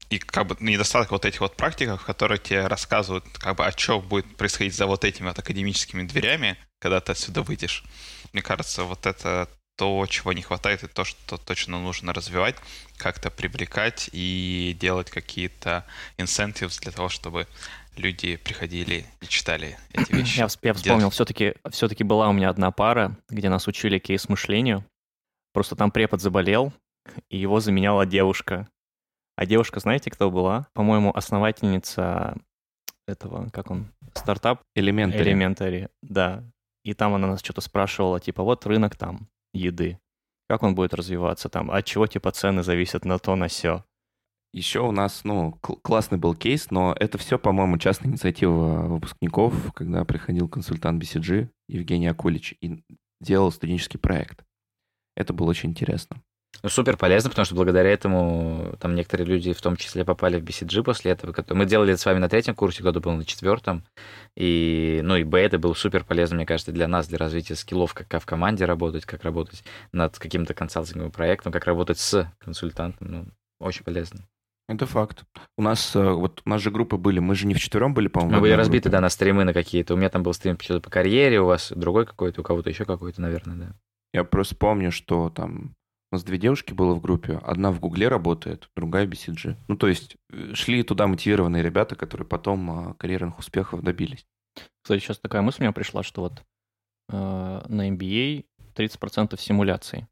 И как бы недостаток вот этих вот практиков, которые тебе рассказывают, как бы, а что будет происходить за вот этими вот академическими дверями, когда ты отсюда выйдешь. Мне кажется, вот это то, чего не хватает, и то, что точно нужно развивать, как-то привлекать и делать какие-то incentives для того, чтобы люди приходили и читали эти вещи. Я, я вспомнил, все-таки все была у меня одна пара, где нас учили кейс-мышлению. Просто там препод заболел, и его заменяла девушка. А девушка, знаете, кто была? По-моему, основательница этого, как он, стартап? Elementary. Elementary, да. И там она нас что-то спрашивала, типа, вот рынок там еды. Как он будет развиваться там? От чего, типа, цены зависят на то, на все? Еще у нас, ну, классный был кейс, но это все, по-моему, частная инициатива выпускников, когда приходил консультант BCG Евгений Акулич и делал студенческий проект. Это было очень интересно. Ну, супер полезно, потому что благодаря этому там некоторые люди в том числе попали в BCG после этого. Мы делали это с вами на третьем курсе, кто-то был на четвертом. И, ну, и Б это было супер полезно, мне кажется, для нас, для развития скиллов, как в команде работать, как работать над каким-то консалтинговым проектом, как работать с консультантом. Ну, очень полезно. Это факт. У нас э, вот у нас же группы были, мы же не в четвером были, по-моему. Мы были разбиты, да, на стримы на какие-то. У меня там был стрим по карьере, у вас другой какой-то, у кого-то еще какой-то, наверное, да. Я просто помню, что там у нас две девушки было в группе. Одна в Гугле работает, другая в BCG. Ну, то есть э, шли туда мотивированные ребята, которые потом а, карьерных успехов добились. Кстати, сейчас такая мысль у меня пришла, что вот э, на MBA 30% симуляций.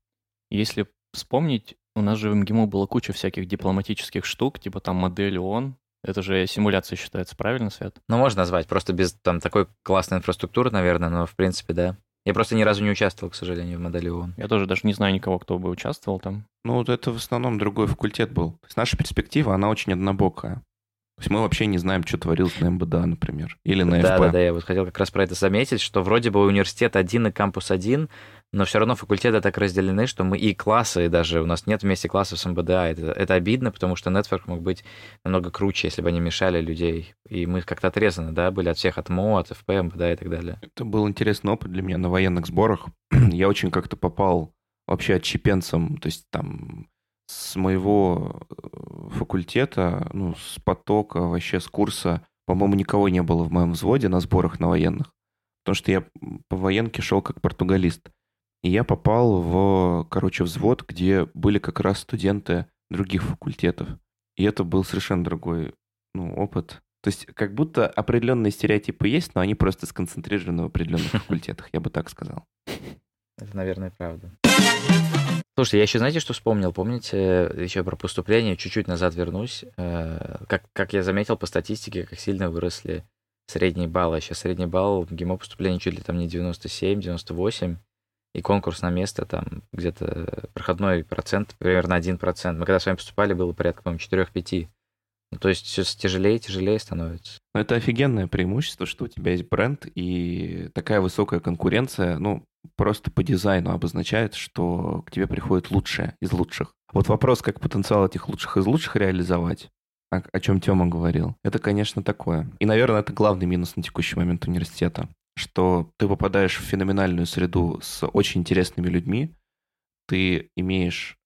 Если вспомнить, у нас же в МГИМО было куча всяких дипломатических штук, типа там модель ООН. Это же симуляция считается, правильно, Свет? Ну, можно назвать, просто без там такой классной инфраструктуры, наверное, но в принципе, да. Я просто ни разу не участвовал, к сожалению, в модели ООН. Я тоже даже не знаю никого, кто бы участвовал там. Ну, вот это в основном другой факультет был. То есть наша перспектива, она очень однобокая. То есть мы вообще не знаем, что творилось на МБДА, например, или на да, ФП. Да, да, я вот хотел как раз про это заметить, что вроде бы университет один и кампус один, но все равно факультеты так разделены, что мы и классы, и даже у нас нет вместе классов с МБДА. Это, это обидно, потому что нетворк мог быть намного круче, если бы они мешали людей. И мы как-то отрезаны, да, были от всех, от МО, от ФП, МБДА и так далее. Это был интересный опыт для меня на военных сборах. Я очень как-то попал вообще отчепенцем, то есть там с моего факультета, ну, с потока, вообще с курса, по-моему, никого не было в моем взводе на сборах на военных. Потому что я по военке шел как португалист. И я попал в, короче, взвод, где были как раз студенты других факультетов. И это был совершенно другой ну, опыт. То есть как будто определенные стереотипы есть, но они просто сконцентрированы в определенных факультетах, я бы так сказал. Это, наверное, правда. Слушайте, я еще, знаете, что вспомнил? Помните, еще про поступление, чуть-чуть назад вернусь. Э, как, как я заметил по статистике, как сильно выросли средние баллы. Сейчас средний балл в ГИМО поступления чуть ли там не 97, 98 и конкурс на место там где-то проходной процент, примерно 1%. Мы когда с вами поступали, было порядка, по-моему, 4-5. Ну, то есть все тяжелее и тяжелее становится. Но это офигенное преимущество, что у тебя есть бренд, и такая высокая конкуренция, ну, просто по дизайну обозначает, что к тебе приходит лучшее из лучших. Вот вопрос, как потенциал этих лучших из лучших реализовать, о, о чем Тёма говорил, это, конечно, такое. И, наверное, это главный минус на текущий момент университета что ты попадаешь в феноменальную среду с очень интересными людьми, ты имеешь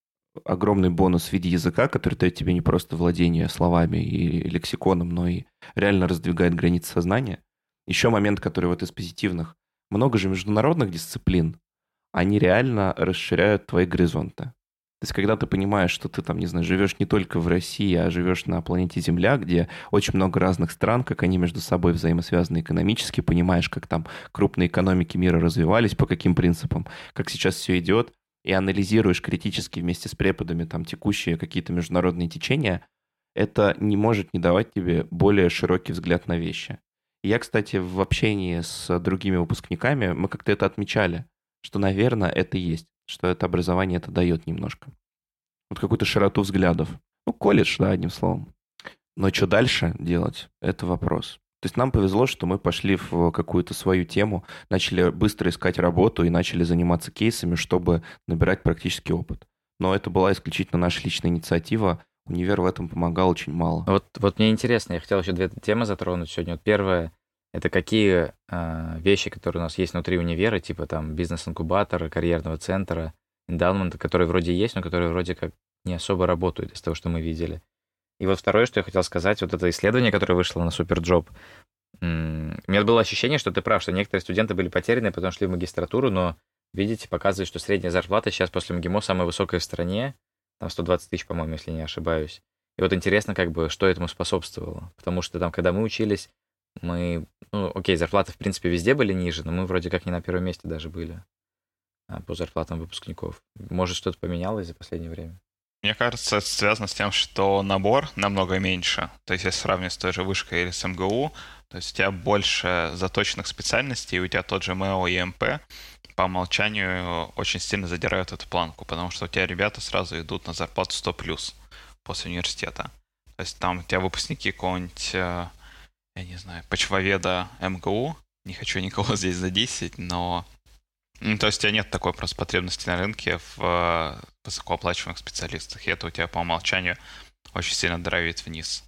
огромный бонус в виде языка, который дает тебе не просто владение словами и лексиконом, но и реально раздвигает границы сознания. Еще момент, который вот из позитивных. Много же международных дисциплин, они реально расширяют твои горизонты. То есть, когда ты понимаешь, что ты там, не знаю, живешь не только в России, а живешь на планете Земля, где очень много разных стран, как они между собой взаимосвязаны экономически, понимаешь, как там крупные экономики мира развивались, по каким принципам, как сейчас все идет, и анализируешь критически вместе с преподами там текущие какие-то международные течения, это не может не давать тебе более широкий взгляд на вещи. Я, кстати, в общении с другими выпускниками, мы как-то это отмечали, что, наверное, это есть что это образование это дает немножко. Вот какую-то широту взглядов. Ну, колледж, да, одним словом. Но что дальше делать, это вопрос. То есть нам повезло, что мы пошли в какую-то свою тему, начали быстро искать работу и начали заниматься кейсами, чтобы набирать практический опыт. но это была исключительно наша личная инициатива. Универ в этом помогал очень мало. Вот, вот мне интересно, я хотел еще две темы затронуть сегодня. Вот первое, это какие э, вещи, которые у нас есть внутри универа, типа там бизнес-инкубатора, карьерного центра, эндаумента, которые вроде есть, но которые вроде как не особо работают из того, что мы видели. И вот второе, что я хотел сказать, вот это исследование, которое вышло на SuperJob, у меня было ощущение, что ты прав, что некоторые студенты были потеряны, потом шли в магистратуру, но, видите, показывает, что средняя зарплата сейчас после МГИМО самая высокая в стране, там 120 тысяч, по-моему, если не ошибаюсь. И вот интересно, как бы, что этому способствовало. Потому что там, когда мы учились, мы, ну, окей, зарплаты, в принципе, везде были ниже, но мы вроде как не на первом месте даже были а, по зарплатам выпускников. Может, что-то поменялось за последнее время? Мне кажется, это связано с тем, что набор намного меньше. То есть, если сравнивать с той же вышкой или с МГУ, то есть у тебя больше заточенных специальностей, и у тебя тот же МЭО и МП по умолчанию очень сильно задирают эту планку, потому что у тебя ребята сразу идут на зарплату 100 плюс после университета. То есть там у тебя выпускники какого-нибудь, э, я не знаю, почвоведа МГУ, не хочу никого здесь задесить, но ну, то есть у тебя нет такой просто потребности на рынке в высокооплачиваемых специалистах, и это у тебя по умолчанию очень сильно драйвит вниз.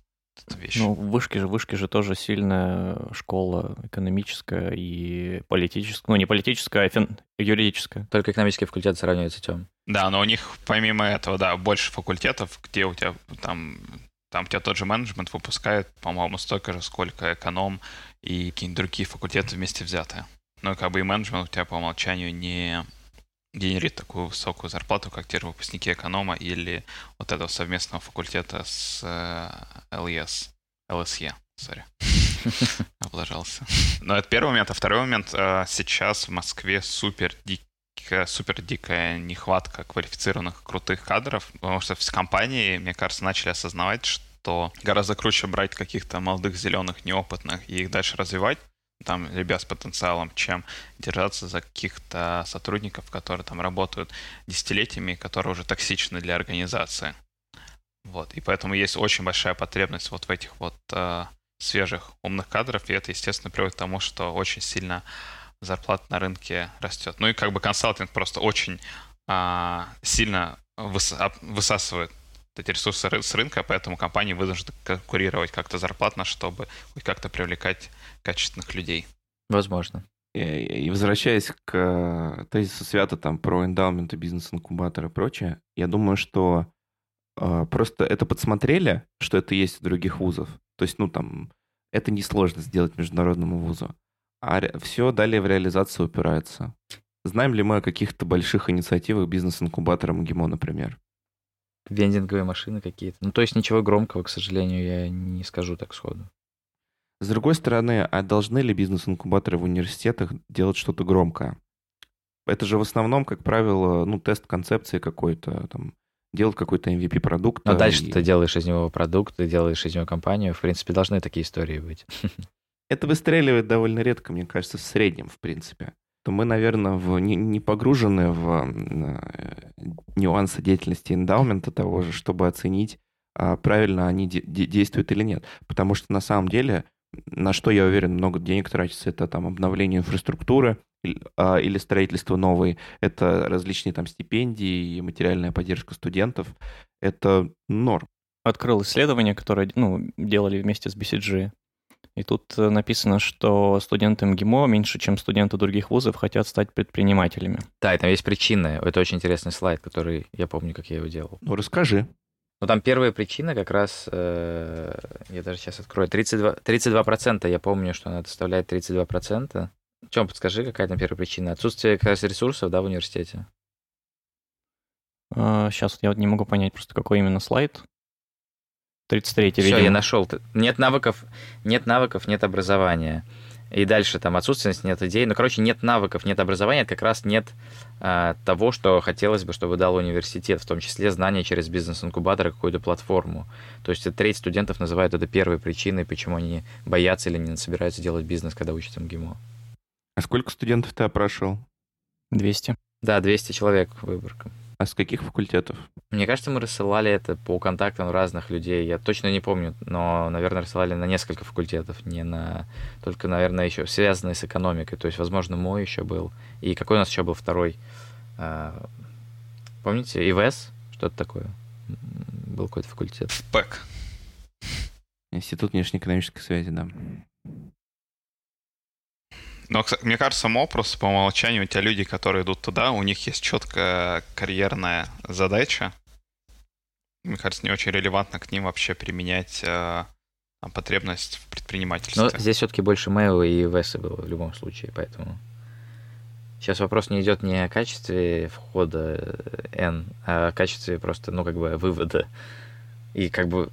Эту вещь. Ну, вышки же, вышки же тоже сильная школа экономическая и политическая. Ну, не политическая, а фин... юридическая. Только экономический факультет сравнивается тем. Да, но у них помимо этого, да, больше факультетов, где у тебя там там у тебя тот же менеджмент выпускает, по-моему, столько же, сколько эконом и какие-нибудь другие факультеты вместе взятые. Ну, как бы и менеджмент у тебя по умолчанию не генерит такую высокую зарплату, как те выпускники эконома или вот этого совместного факультета с э, ЛС, ЛСЕ, сори, облажался. Но это первый момент. А второй момент, э, сейчас в Москве супер дикая, супер дикая нехватка квалифицированных крутых кадров, потому что все компании, мне кажется, начали осознавать, что гораздо круче брать каких-то молодых, зеленых, неопытных и их дальше развивать, там ребят с потенциалом, чем держаться за каких-то сотрудников, которые там работают десятилетиями, которые уже токсичны для организации. Вот. И поэтому есть очень большая потребность вот в этих вот э, свежих умных кадров, и это, естественно, приводит к тому, что очень сильно зарплата на рынке растет. Ну и как бы консалтинг просто очень э, сильно выс- высасывает эти ресурсы с рынка, поэтому компании вынуждены конкурировать как-то зарплатно, чтобы хоть как-то привлекать качественных людей. Возможно. И, и возвращаясь к э, тезису Свята там про эндаументы, бизнес-инкубаторы и прочее, я думаю, что э, просто это подсмотрели, что это есть в других вузов. То есть, ну, там, это несложно сделать международному вузу. А все далее в реализацию упирается. Знаем ли мы о каких-то больших инициативах бизнес-инкубатора МГИМО, например? Вендинговые машины какие-то. Ну, то есть ничего громкого, к сожалению, я не скажу так сходу. С другой стороны, а должны ли бизнес-инкубаторы в университетах делать что-то громкое? Это же в основном, как правило, ну, тест концепции какой-то, там, делать какой-то MVP продукт. Но дальше и... ты делаешь из него продукт, ты делаешь из него компанию. В принципе, должны такие истории быть. Это выстреливает довольно редко, мне кажется, в среднем, в принципе то мы, наверное, в, не, не погружены в э, нюансы деятельности эндаумента того же, чтобы оценить, а правильно они де- действуют или нет. Потому что на самом деле, на что, я уверен, много денег тратится, это там обновление инфраструктуры или, а, или строительство новой, это различные там стипендии и материальная поддержка студентов. Это норм. Открыл исследование, которое ну, делали вместе с BCG и тут э, написано, что студенты МГИМО меньше, чем студенты других вузов, хотят стать предпринимателями. Да, и там есть причины. Это очень интересный слайд, который я помню, как я его делал. Ну, расскажи. Ну, там первая причина как раз, э, я даже сейчас открою, 32%, 32% я помню, что она составляет 32%. Чем, подскажи, какая там первая причина? Отсутствие как раз ресурсов, да, в университете? Сейчас я не могу понять просто, какой именно слайд. 33 Все, я нашел. Нет навыков, нет навыков, нет образования. И дальше там отсутственность, нет идей. Ну, короче, нет навыков, нет образования, это как раз нет а, того, что хотелось бы, чтобы дал университет, в том числе знания через бизнес-инкубатор и какую-то платформу. То есть треть студентов называют это первой причиной, почему они боятся или не собираются делать бизнес, когда учатся МГИМО. А сколько студентов ты опрашивал? 200. Да, 200 человек выборка. А с каких факультетов? Мне кажется, мы рассылали это по контактам разных людей. Я точно не помню, но, наверное, рассылали на несколько факультетов, не на... Только, наверное, еще связанные с экономикой. То есть, возможно, мой еще был. И какой у нас еще был второй? А, помните? ИВС? что-то такое. Был какой-то факультет. ПЭК. Институт внешнеэкономической связи, да. Но, мне кажется, МО просто по умолчанию, у тебя люди, которые идут туда, у них есть четкая карьерная задача. Мне кажется, не очень релевантно к ним вообще применять э, потребность в предпринимательстве. Но здесь все-таки больше мейла и веса было в любом случае, поэтому... Сейчас вопрос не идет не о качестве входа N, а о качестве просто, ну, как бы, вывода. И как бы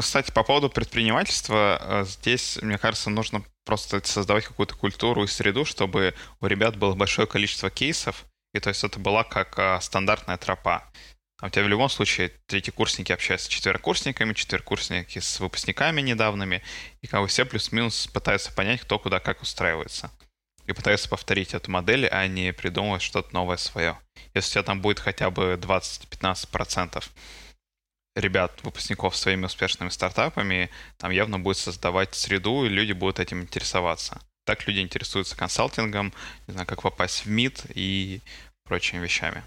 кстати, по поводу предпринимательства, э, здесь, мне кажется, нужно просто создавать какую-то культуру и среду, чтобы у ребят было большое количество кейсов, и то есть это была как а, стандартная тропа. А у тебя в любом случае третьекурсники общаются с четверокурсниками, четверокурсники с выпускниками недавними, и как бы все плюс-минус пытаются понять, кто куда как устраивается. И пытаются повторить эту модель, а не придумывать что-то новое свое. Если у тебя там будет хотя бы 20-15% ребят, выпускников своими успешными стартапами, там явно будет создавать среду, и люди будут этим интересоваться. Так люди интересуются консалтингом, не знаю, как попасть в МИД и прочими вещами.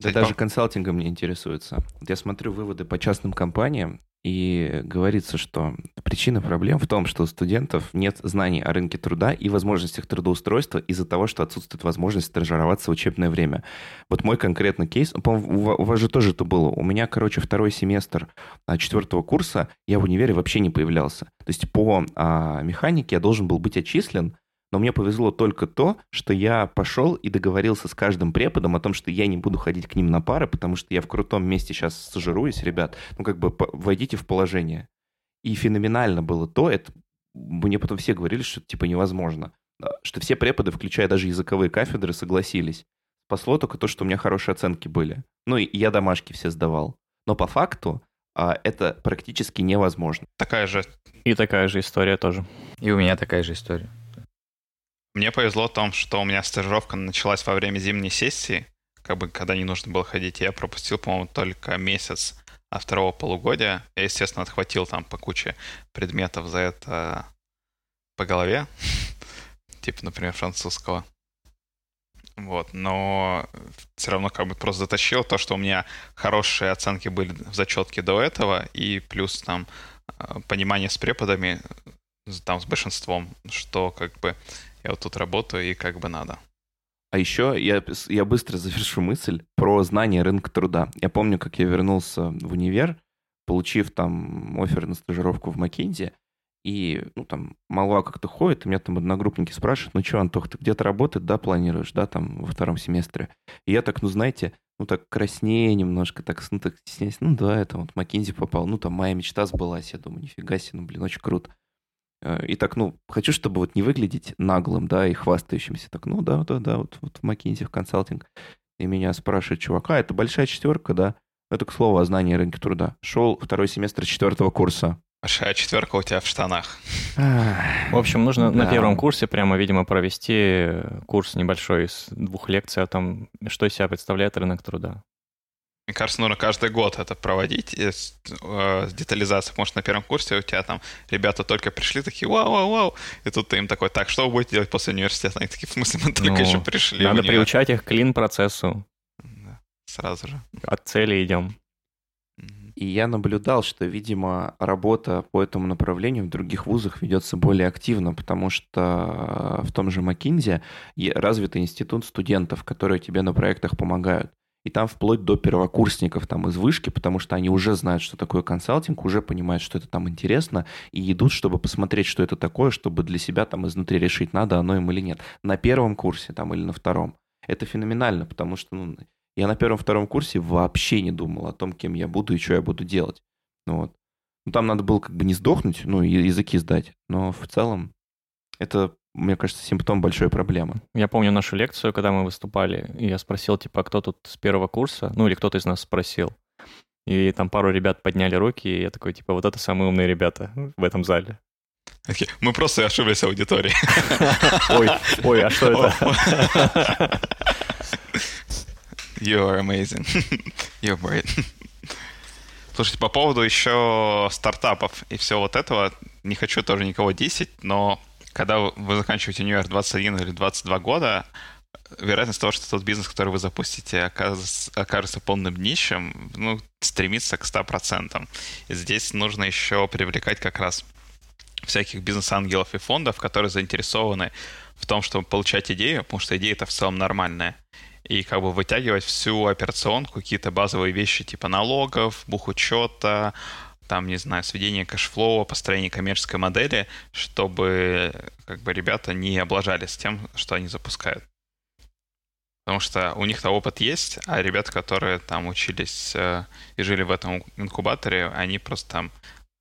Да даже консалтингом не интересуются. Я смотрю выводы по частным компаниям, и говорится, что причина проблем в том, что у студентов нет знаний о рынке труда и возможностях трудоустройства из-за того, что отсутствует возможность стажироваться в учебное время. Вот мой конкретный кейс, ну, у вас же тоже это было. У меня, короче, второй семестр а, четвертого курса, я в универе вообще не появлялся. То есть по а, механике я должен был быть отчислен, но мне повезло только то, что я пошел и договорился с каждым преподом о том, что я не буду ходить к ним на пары, потому что я в крутом месте сейчас стажируюсь, ребят. Ну, как бы войдите в положение. И феноменально было то, это мне потом все говорили, что типа невозможно. Что все преподы, включая даже языковые кафедры, согласились. Спасло только то, что у меня хорошие оценки были. Ну, и я домашки все сдавал. Но по факту а, это практически невозможно. Такая же. И такая же история тоже. И у меня такая же история. Мне повезло в том, что у меня стажировка началась во время зимней сессии, как бы когда не нужно было ходить. Я пропустил, по-моему, только месяц от второго полугодия. Я, естественно, отхватил там по куче предметов за это по голове. типа, например, французского. Вот, но все равно как бы просто затащил то, что у меня хорошие оценки были в зачетке до этого, и плюс там э, понимание с преподами, там с большинством, что как бы я вот тут работаю и как бы надо. А еще я, я быстро завершу мысль про знание рынка труда. Я помню, как я вернулся в универ, получив там офер на стажировку в Маккензи, и, ну, там, молва как-то ходит, и меня там одногруппники спрашивают, ну что, Антох, ты где-то работать, да, планируешь, да, там, во втором семестре? И я так, ну, знаете, ну, так краснее немножко, так, ну, так стесняюсь, ну, да, это вот Маккензи попал, ну, там, моя мечта сбылась, я думаю, нифига себе, ну, блин, очень круто. Э, и так, ну, хочу, чтобы вот не выглядеть наглым, да, и хвастающимся. Так, ну, да, да, да, вот, вот в McKinsey, в консалтинг. И меня спрашивает чувак, а, это большая четверка, да? Это, к слову, о знании рынка труда. Шел второй семестр четвертого курса. Большая четверка у тебя в штанах. В общем, нужно да. на первом курсе прямо, видимо, провести курс небольшой из двух лекций о том, что из себя представляет рынок труда. Мне кажется, нужно каждый год это проводить с, э, с детализацией. Может, на первом курсе у тебя там ребята только пришли, такие, вау-вау-вау, и тут ты им такой, так, что вы будете делать после университета? Они такие, в смысле, мы только ну, еще пришли. Надо приучать их к клин-процессу. Да, сразу же. От цели идем. И я наблюдал, что, видимо, работа по этому направлению в других вузах ведется более активно, потому что в том же Макинзе развитый институт студентов, которые тебе на проектах помогают и там вплоть до первокурсников там из вышки, потому что они уже знают, что такое консалтинг, уже понимают, что это там интересно, и идут, чтобы посмотреть, что это такое, чтобы для себя там изнутри решить, надо оно им или нет. На первом курсе там или на втором. Это феноменально, потому что ну, я на первом-втором курсе вообще не думал о том, кем я буду и что я буду делать. Ну, вот. ну там надо было как бы не сдохнуть, ну, языки сдать, но в целом это мне кажется, симптом большой проблемы. Я помню нашу лекцию, когда мы выступали, и я спросил, типа, а кто тут с первого курса? Ну, или кто-то из нас спросил. И там пару ребят подняли руки, и я такой, типа, вот это самые умные ребята в этом зале. Okay. Мы просто ошиблись аудиторией. Ой, ой, а что это? You are amazing. You're great. Слушайте, по поводу еще стартапов и всего вот этого, не хочу тоже никого десять, но когда вы заканчиваете универ 21 или 22 года, вероятность того, что тот бизнес, который вы запустите, окажется, окажется полным днищем, ну, стремится к 100%. И здесь нужно еще привлекать как раз всяких бизнес-ангелов и фондов, которые заинтересованы в том, чтобы получать идею, потому что идея это в целом нормальная. И как бы вытягивать всю операционку, какие-то базовые вещи типа налогов, бухучета, там, не знаю, сведение cash flow, построение коммерческой модели, чтобы как бы ребята не облажались тем, что они запускают. Потому что у них-то опыт есть, а ребята, которые там учились э, и жили в этом инкубаторе, они просто там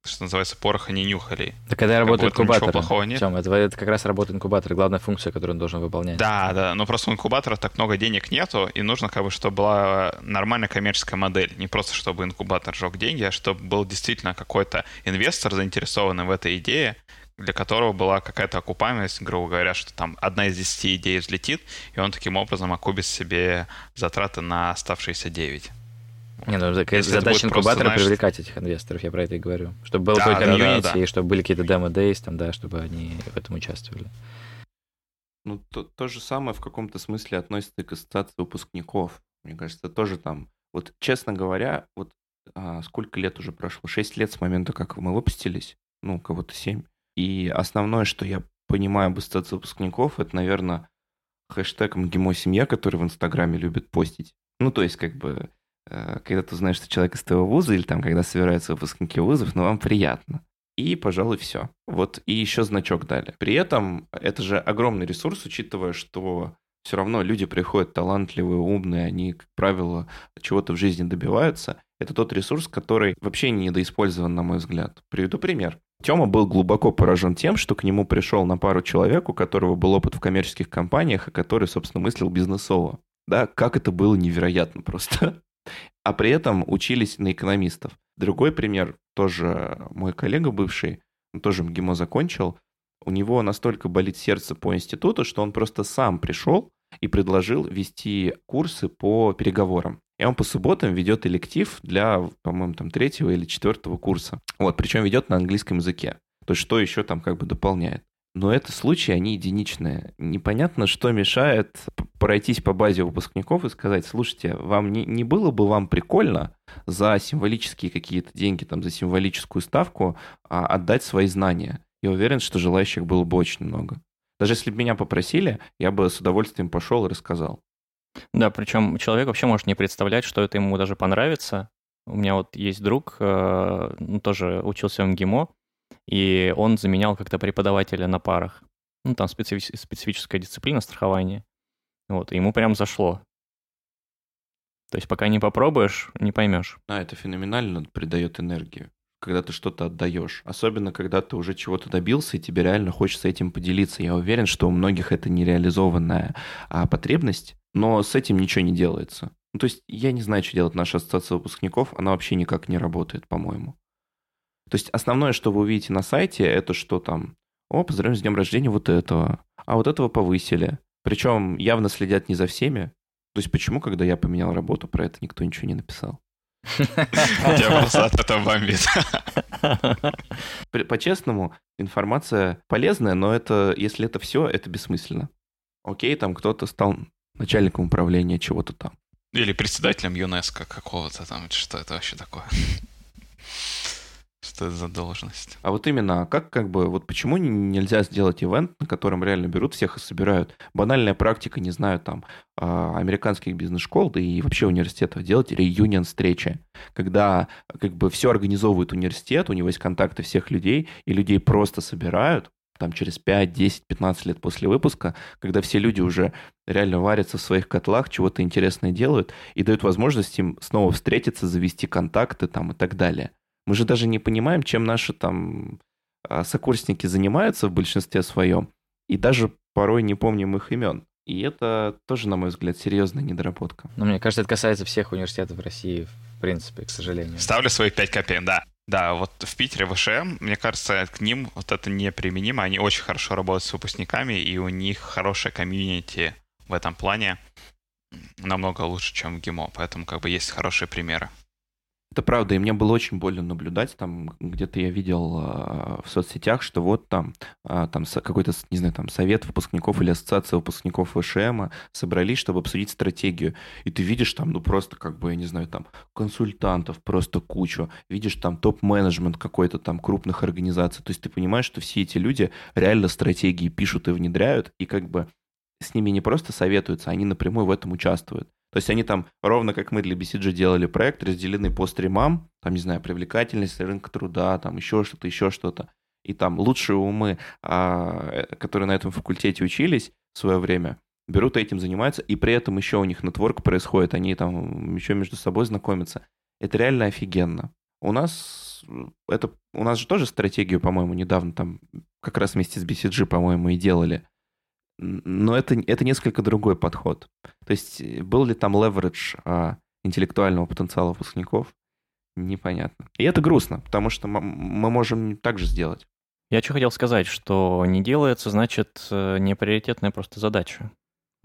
что называется, пороха не нюхали. Да когда работает инкубатор. Ничего плохого нет. Тем, это, это как раз работа инкубатора, главная функция, которую он должен выполнять. Да, да, но просто у инкубатора так много денег нету, и нужно, как бы, чтобы была нормальная коммерческая модель. Не просто, чтобы инкубатор жег деньги, а чтобы был действительно какой-то инвестор заинтересованный в этой идее, для которого была какая-то окупаемость, грубо говоря, что там одна из десяти идей взлетит, и он таким образом окупит себе затраты на оставшиеся девять. Не, ну, задача инкубатора знаешь, привлекать этих инвесторов, я про это и говорю. Чтобы был да, твой комьюнити, да, да, да. и чтобы были какие-то демо-дейс, там, да, чтобы они в этом участвовали. Ну, то, то же самое в каком-то смысле относится и к ассоциации выпускников. Мне кажется, тоже там, вот честно говоря, вот а, сколько лет уже прошло? Шесть лет с момента, как мы выпустились, ну, кого-то семь. И основное, что я понимаю об ассоциации выпускников, это, наверное, хэштег МГИМО семья, который в Инстаграме любят постить. Ну, то есть, как бы, когда ты знаешь, что человек из твоего вуза, или там, когда собираются выпускники вузов, но вам приятно. И, пожалуй, все. Вот и еще значок дали. При этом это же огромный ресурс, учитывая, что все равно люди приходят талантливые, умные, они, как правило, чего-то в жизни добиваются. Это тот ресурс, который вообще не недоиспользован, на мой взгляд. Приведу пример. Тёма был глубоко поражен тем, что к нему пришел на пару человек, у которого был опыт в коммерческих компаниях, и который, собственно, мыслил бизнесово. Да, как это было невероятно просто а при этом учились на экономистов. Другой пример, тоже мой коллега бывший, он тоже МГИМО закончил, у него настолько болит сердце по институту, что он просто сам пришел и предложил вести курсы по переговорам. И он по субботам ведет электив для, по-моему, там третьего или четвертого курса. Вот, причем ведет на английском языке. То есть что еще там как бы дополняет. Но это случаи, они единичные. Непонятно, что мешает пройтись по базе выпускников и сказать, слушайте, вам не, не было бы вам прикольно за символические какие-то деньги, там, за символическую ставку а, отдать свои знания? Я уверен, что желающих было бы очень много. Даже если бы меня попросили, я бы с удовольствием пошел и рассказал. Да, причем человек вообще может не представлять, что это ему даже понравится. У меня вот есть друг, э, тоже учился в МГИМО, и он заменял как-то преподавателя на парах. Ну, там специфи- специфическая дисциплина страхования. Вот, и ему прям зашло. То есть пока не попробуешь, не поймешь. А, это феноменально придает энергию, когда ты что-то отдаешь. Особенно, когда ты уже чего-то добился, и тебе реально хочется этим поделиться. Я уверен, что у многих это нереализованная а, потребность, но с этим ничего не делается. Ну, то есть я не знаю, что делать наша ассоциация выпускников, она вообще никак не работает, по-моему. То есть основное, что вы увидите на сайте, это что там, о, поздравляем с днем рождения вот этого, а вот этого повысили. Причем явно следят не за всеми. То есть почему, когда я поменял работу, про это никто ничего не написал? Я просто от этого бомбит. По-честному, информация полезная, но это, если это все, это бессмысленно. Окей, там кто-то стал начальником управления чего-то там. Или председателем ЮНЕСКО какого-то там, что это вообще такое? Это за? А вот именно, как как бы, вот почему нельзя сделать ивент, на котором реально берут всех и собирают? Банальная практика, не знаю, там, а, американских бизнес-школ, да и вообще университетов делать реюнион встречи, когда как бы все организовывает университет, у него есть контакты всех людей, и людей просто собирают, там через 5, 10, 15 лет после выпуска, когда все люди уже реально варятся в своих котлах, чего-то интересное делают, и дают возможность им снова встретиться, завести контакты там и так далее. Мы же даже не понимаем, чем наши там а, сокурсники занимаются в большинстве своем, и даже порой не помним их имен. И это тоже, на мой взгляд, серьезная недоработка. Но мне кажется, это касается всех университетов в России, в принципе, к сожалению. Ставлю свои 5 копеек, да. Да, вот в Питере ВШМ, мне кажется, к ним вот это неприменимо. Они очень хорошо работают с выпускниками, и у них хорошая комьюнити в этом плане намного лучше, чем в ГИМО. Поэтому как бы есть хорошие примеры. Это правда, и мне было очень больно наблюдать, там где-то я видел э, в соцсетях, что вот там, э, там какой-то, не знаю, там совет выпускников или ассоциация выпускников ВШМ собрались, чтобы обсудить стратегию. И ты видишь там, ну просто как бы, я не знаю, там консультантов просто кучу, видишь там топ-менеджмент какой-то там крупных организаций. То есть ты понимаешь, что все эти люди реально стратегии пишут и внедряют, и как бы с ними не просто советуются, они напрямую в этом участвуют. То есть они там, ровно как мы для BCG делали проект, разделены по стримам, там, не знаю, привлекательность рынка труда, там еще что-то, еще что-то. И там лучшие умы, а, э, которые на этом факультете учились в свое время, берут этим занимаются, и при этом еще у них нетворк происходит, они там еще между собой знакомятся. Это реально офигенно. У нас это у нас же тоже стратегию, по-моему, недавно там как раз вместе с BCG, по-моему, и делали. Но это, это несколько другой подход. То есть э, был ли там леверидж а, интеллектуального потенциала выпускников, непонятно. И это грустно, потому что мы можем так же сделать. Я что хотел сказать, что не делается, значит, э, не приоритетная просто задача.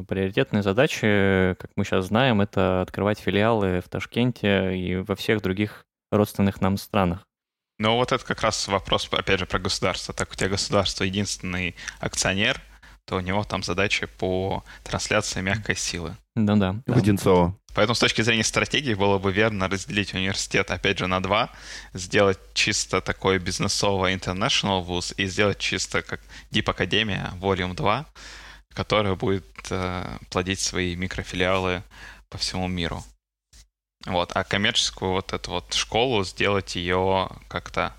Приоритетные задачи, как мы сейчас знаем, это открывать филиалы в Ташкенте и во всех других родственных нам странах. Ну вот это как раз вопрос, опять же, про государство. Так у тебя государство единственный акционер – то у него там задачи по трансляции мягкой силы. Да-да. Воденцова. Поэтому с точки зрения стратегии было бы верно разделить университет, опять же, на два, сделать чисто такой бизнесовый international вуз и сделать чисто как Deep Academia Volume 2, которая будет э, плодить свои микрофилиалы по всему миру. Вот, а коммерческую вот эту вот школу сделать ее как-то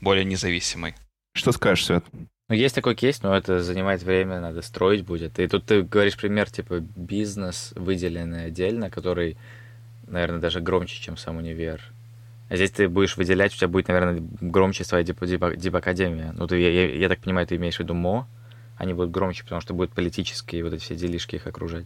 более независимой. Что скажешь, Свет? Ну, есть такой кейс, но это занимает время, надо строить будет. И тут ты говоришь пример, типа, бизнес, выделенный отдельно, который, наверное, даже громче, чем сам универ. А здесь ты будешь выделять, у тебя будет, наверное, громче своя дип, дип, дип академия. Ну, ты, я, я, я так понимаю, ты имеешь в виду МО, они будут громче, потому что будут политические вот эти все делишки их окружать.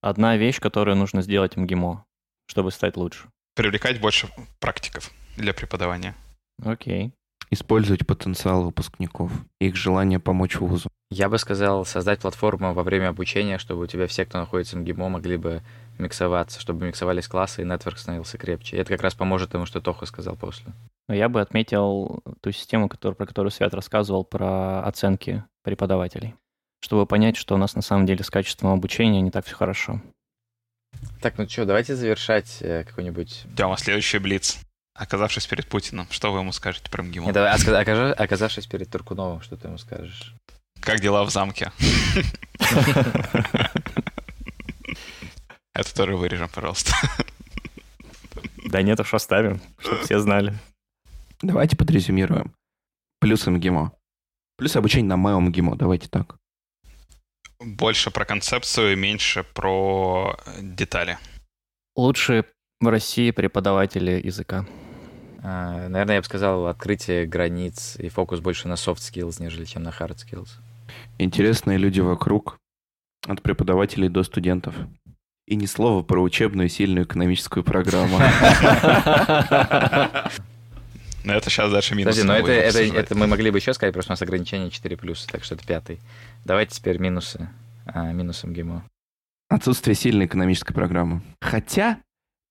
Одна вещь, которую нужно сделать МГИМО, чтобы стать лучше. Привлекать больше практиков для преподавания. Окей использовать потенциал выпускников, их желание помочь вузу. Я бы сказал, создать платформу во время обучения, чтобы у тебя все, кто находится в МГИМО, могли бы миксоваться, чтобы миксовались классы и нетворк становился крепче. И это как раз поможет тому, что Тоха сказал после. Я бы отметил ту систему, который, про которую Свят рассказывал, про оценки преподавателей, чтобы понять, что у нас на самом деле с качеством обучения не так все хорошо. Так, ну что, давайте завершать э, какой-нибудь... Тема, следующий блиц. Оказавшись перед Путиным, что вы ему скажете про МГИМО? Давай, окажи, оказавшись перед Туркуновым, что ты ему скажешь? Как дела в замке? Это тоже вырежем, пожалуйста. Да нет, уж оставим, чтобы все знали. Давайте подрезюмируем. Плюсы МГИМО. Плюс обучение на моем МГИМО, давайте так. Больше про концепцию, меньше про детали. Лучше в России преподаватели языка. А, наверное, я бы сказал, открытие границ и фокус больше на soft skills, нежели чем на hard skills. Интересные люди вокруг, от преподавателей до студентов. И ни слова про учебную сильную экономическую программу. Но это сейчас дальше минус. Подожди, но это, это, это мы могли бы еще сказать, просто у нас ограничение 4 плюса, так что это пятый. Давайте теперь минусы. А, минусы МГИМО. Отсутствие сильной экономической программы. Хотя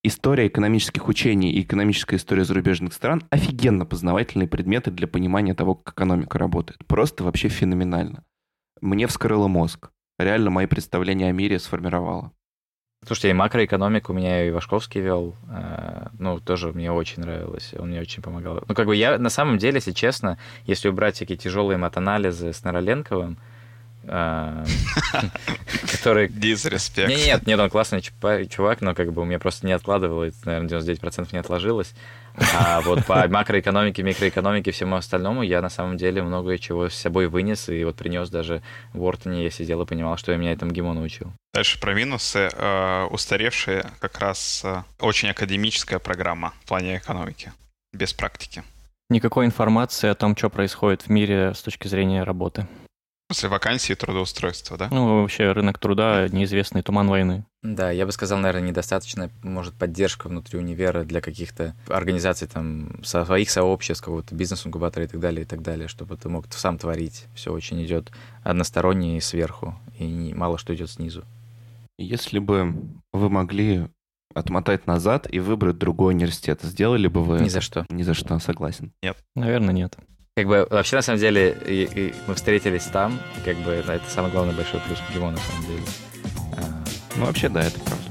История экономических учений и экономическая история зарубежных стран – офигенно познавательные предметы для понимания того, как экономика работает. Просто вообще феноменально. Мне вскрыло мозг. Реально мои представления о мире сформировало. Слушайте, и макроэкономику у меня и Вашковский вел. Э, ну, тоже мне очень нравилось. Он мне очень помогал. Ну, как бы я, на самом деле, если честно, если убрать всякие тяжелые матанализы с Нароленковым, который... Дизреспект. Нет, нет, нет, он классный чувак, но как бы у меня просто не откладывалось, наверное, 99% не отложилось. А вот по макроэкономике, микроэкономике, всему остальному я на самом деле много чего с собой вынес, и вот принес даже в Уортоне я сидел и понимал, что я меня этому ГИМО научил. Дальше про минусы. Э, устаревшая как раз э, очень академическая программа в плане экономики, без практики. Никакой информации о том, что происходит в мире с точки зрения работы. Смысле, вакансии и трудоустройства, да? Ну, вообще рынок труда, неизвестный туман войны. Да, я бы сказал, наверное, недостаточно, может, поддержка внутри универа для каких-то организаций, там, своих сообществ, какого-то бизнес-инкубатора и так далее, и так далее, чтобы ты мог сам творить. Все очень идет односторонне и сверху, и мало что идет снизу. Если бы вы могли отмотать назад и выбрать другой университет. Сделали бы вы Ни это? за что. Ни за что, согласен. Наверное, нет. Как бы вообще на самом деле и- и мы встретились там, как бы это, самый главный большой плюс МГИМО на самом деле. А, Ну, вообще, да, это правда.